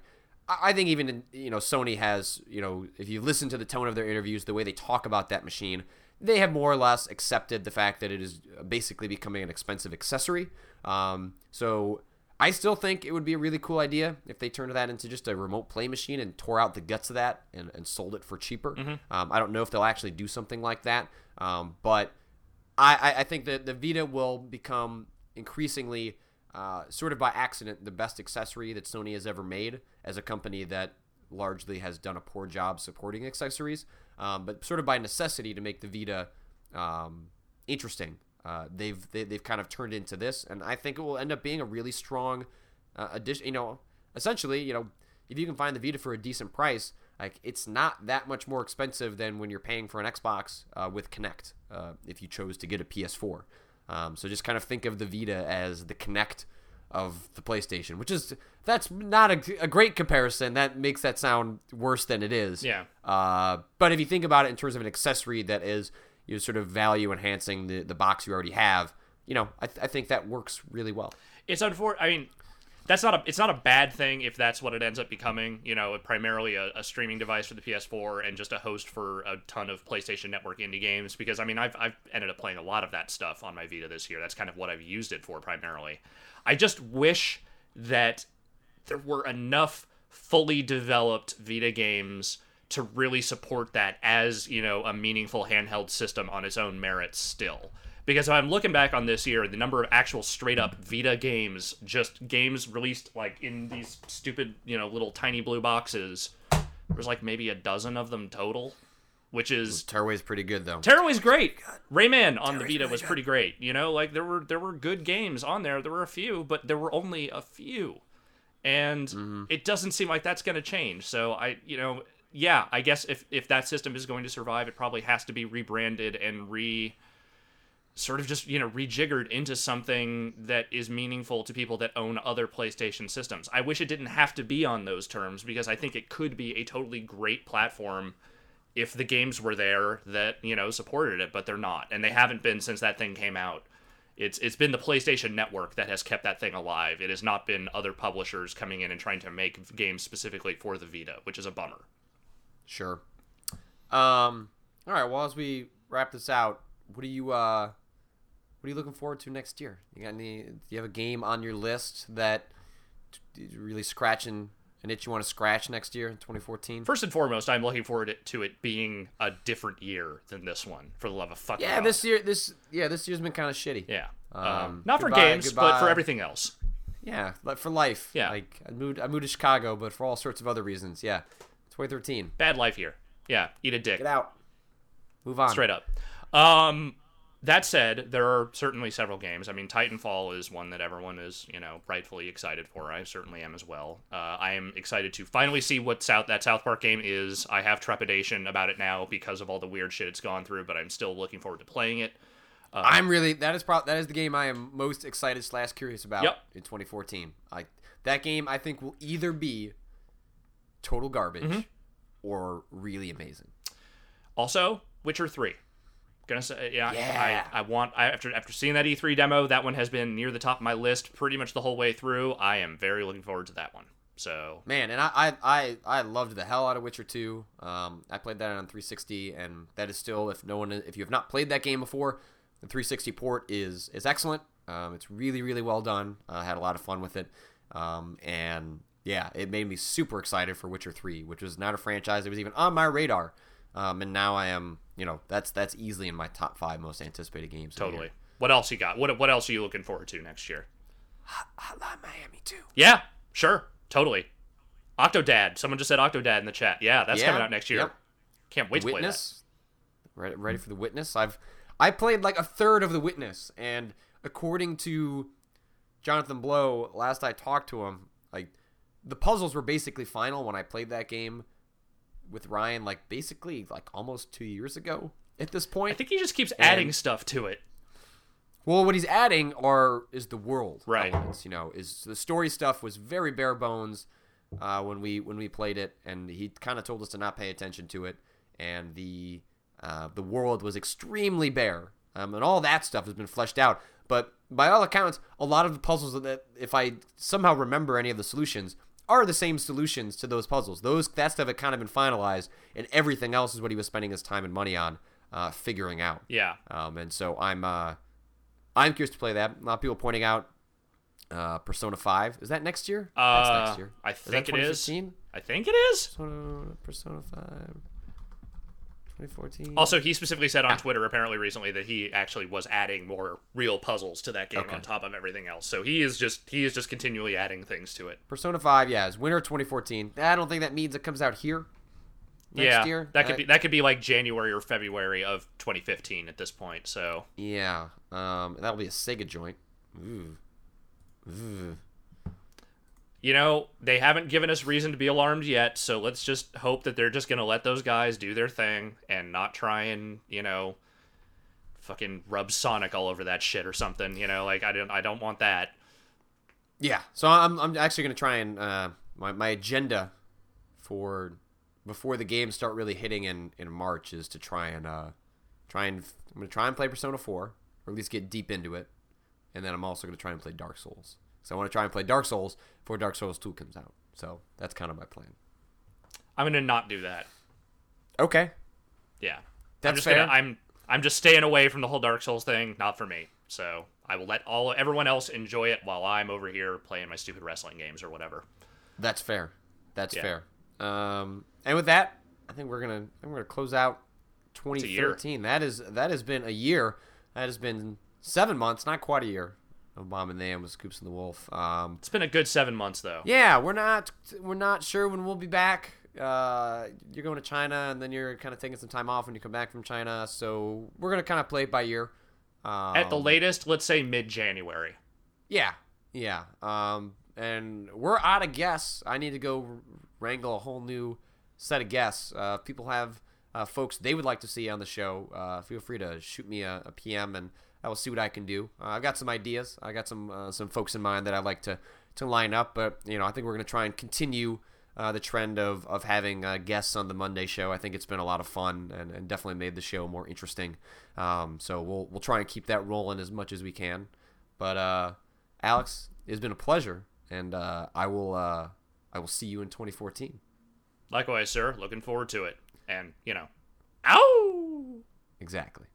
I think even you know Sony has you know if you listen to the tone of their interviews, the way they talk about that machine, they have more or less accepted the fact that it is basically becoming an expensive accessory. Um, so I still think it would be a really cool idea if they turned that into just a remote play machine and tore out the guts of that and, and sold it for cheaper. Um, I don't know if they'll actually do something like that, um, but I, I, I think that the Vita will become increasingly, uh, sort of by accident, the best accessory that Sony has ever made as a company that largely has done a poor job supporting accessories, um, but sort of by necessity to make the Vita um, interesting. Uh, they've they, they've kind of turned into this, and I think it will end up being a really strong uh, addition. You know, essentially, you know, if you can find the Vita for a decent price, like it's not that much more expensive than when you're paying for an Xbox uh, with Kinect. Uh, if you chose to get a PS4, um, so just kind of think of the Vita as the Kinect of the PlayStation, which is that's not a, a great comparison. That makes that sound worse than it is. Yeah. Uh, but if you think about it in terms of an accessory that is you know, sort of value enhancing the, the box you already have, you know, I, th- I think that works really well. It's unfortunate. I mean, that's not a it's not a bad thing if that's what it ends up becoming. You know, primarily a, a streaming device for the PS4 and just a host for a ton of PlayStation Network indie games. Because I mean, I've I've ended up playing a lot of that stuff on my Vita this year. That's kind of what I've used it for primarily. I just wish that there were enough fully developed Vita games to really support that as, you know, a meaningful handheld system on its own merits still. Because if I'm looking back on this year, the number of actual straight up Vita games, just games released like in these stupid, you know, little tiny blue boxes, there's like maybe a dozen of them total, which is Tearaway's pretty good though. Tearaway's great. Rayman on the Vita was pretty great. You know, like there were there were good games on there. There were a few, but there were only a few, and Mm-hmm. it doesn't seem like that's going to change. So I, you know, yeah, I guess if if that system is going to survive, it probably has to be rebranded and re sort of just you know rejiggered into something that is meaningful to people that own other PlayStation systems. I wish it didn't have to be on those terms because I think it could be a totally great platform if the games were there that you know supported it, but they're not, and they haven't been since that thing came out. It's it's been the PlayStation Network that has kept that thing alive. It has not been other publishers coming in and trying to make games specifically for the Vita, which is a bummer. Sure. Um. All right. Well, as we wrap this out, what do you uh, what are you looking forward to next year? You got any? Do you have a game on your list that really scratching an itch you want to scratch next year in 2014? First and foremost, I'm looking forward to it being a different year than this one. For the love of fucking yeah, God. this year, this yeah, this year's been kind of shitty. Yeah. Um, Um, not for goodbye, games, but for everything else. Yeah, like for life. Yeah. Like I moved, I moved to Chicago, but for all sorts of other reasons. Yeah, 2013. Bad life here. Yeah. Eat a dick. Get out. Move on. Straight up. Um, that said, there are certainly several games. I mean, Titanfall is one that everyone is, you know, rightfully excited for. I certainly am as well. Uh, I am excited to finally see what South that South Park game is. I have trepidation about it now because of all the weird shit it's gone through, but I'm still looking forward to playing it. I'm really that is pro- that is the game I am most excited slash curious about Yep. in 2014. Like that game, I think will either be total garbage Mm-hmm. or really amazing. Also, Witcher Three. Gonna say, yeah, Yeah. I, I want I, after after seeing that E3 demo, that one has been near the top of my list pretty much the whole way through. I am very looking forward to that one. So Man, and I I I, I loved the hell out of Witcher 2. Um, I played that on 360, and that is still if no one if you have not played that game before, the 360 port is is excellent. Um, it's really really well done. I uh, had a lot of fun with it, um, and yeah, it made me super excited for Witcher 3, which was not a franchise that was even on my radar. Um, and now I am, you know, that's that's easily in my top five most anticipated games. totally. What else you got? What what else are you looking forward to next year? Hotline Miami too. Yeah, sure, totally. Octodad. Someone just said Octodad in the chat. Yeah, that's Yeah, coming out next year. yep. Can't wait to play that. Witness. Ready for the Witness? I've I played like a third of the Witness, and according to Jonathan Blow, last I talked to him, like the puzzles were basically final when I played that game with Ryan, like basically like almost two years ago at this point. I think he just keeps adding stuff to it. Well, what he's adding are is the world Right. elements. You know, is the story stuff was very bare bones uh, when we when we played it, and he kind of told us to not pay attention to it, and the uh, the world was extremely bare, um, and all that stuff has been fleshed out. But by all accounts, a lot of the puzzles that if I somehow remember any of the solutions are the same solutions to those puzzles. Those that stuff had kind of been finalized, and everything else is what he was spending his time and money on uh, figuring out. Yeah. Um, and so I'm uh, I'm curious to play that. A lot of people pointing out uh, Persona Five. Is that next year? Uh, That's next year. I Is think it is. 2015? I think it is. Persona, Persona Five. 2014. Also, he specifically said on Twitter apparently recently that he actually was adding more real puzzles to that game Okay. on top of everything else. So he is just he is just continually adding things to it. Persona Five, yeah, is winter 2014. I don't think that means it comes out here next yeah, year. that could Uh, be that could be like January or February of 2015 at this point. So Yeah, um, that'll be a Sega joint. Ooh. Ooh. You know they haven't given us reason to be alarmed yet. So let's just hope that they're just gonna let those guys do their thing and not try and you know fucking rub Sonic all over that shit or something. You know, like I don't I don't want that. Yeah, so I'm, I'm actually going to try and uh, my my agenda for before the games start really hitting in, in March is to try and uh, try and I'm going to try and play Persona 4 or at least get deep into it, and then I'm also going to try and play Dark Souls. So I want to try and play Dark Souls before Dark Souls 2 comes out. So that's kind of my plan. I'm gonna not do that. Okay, Yeah, I'm That's just fair. Gonna, I'm I'm just staying away from the whole Dark Souls thing. Not for me. So I will let all everyone else enjoy it while I'm over here playing my stupid wrestling games or whatever. that's fair. That's Yeah. fair. Um, and with that, I think we're gonna I think we're gonna close out year. 2013. That is that has been a year. That has been seven months, not quite a year. Of Mom and Nam with Scoops and the Wolf. Um, It's been a good seven months though. yeah, we're not we're not sure when we'll be back. Uh, you're going to China, and then you're kind of taking some time off when you come back from China. So we're gonna kind of play it by ear. Um, At the latest, let's say mid January. Yeah, yeah. Um, and we're out of guests. I need to go wrangle a whole new set of guests. Uh, if people have uh, folks they would like to see on the show, uh, feel free to shoot me a, a PM, and I will see what I can do. Uh, I got some ideas. I got some uh, some folks in mind that I'd like to to line up. But you know, I think we're gonna try and continue. Uh, the trend of, of having uh, guests on the Monday show, I think it's been a lot of fun and, and definitely made the show more interesting. Um, so we'll we'll try and keep that rolling as much as we can. But uh, Alex, it's been a pleasure, and uh, I will uh, I will see you in 2014. Likewise, sir. Looking forward to it. And you know, ow. Exactly.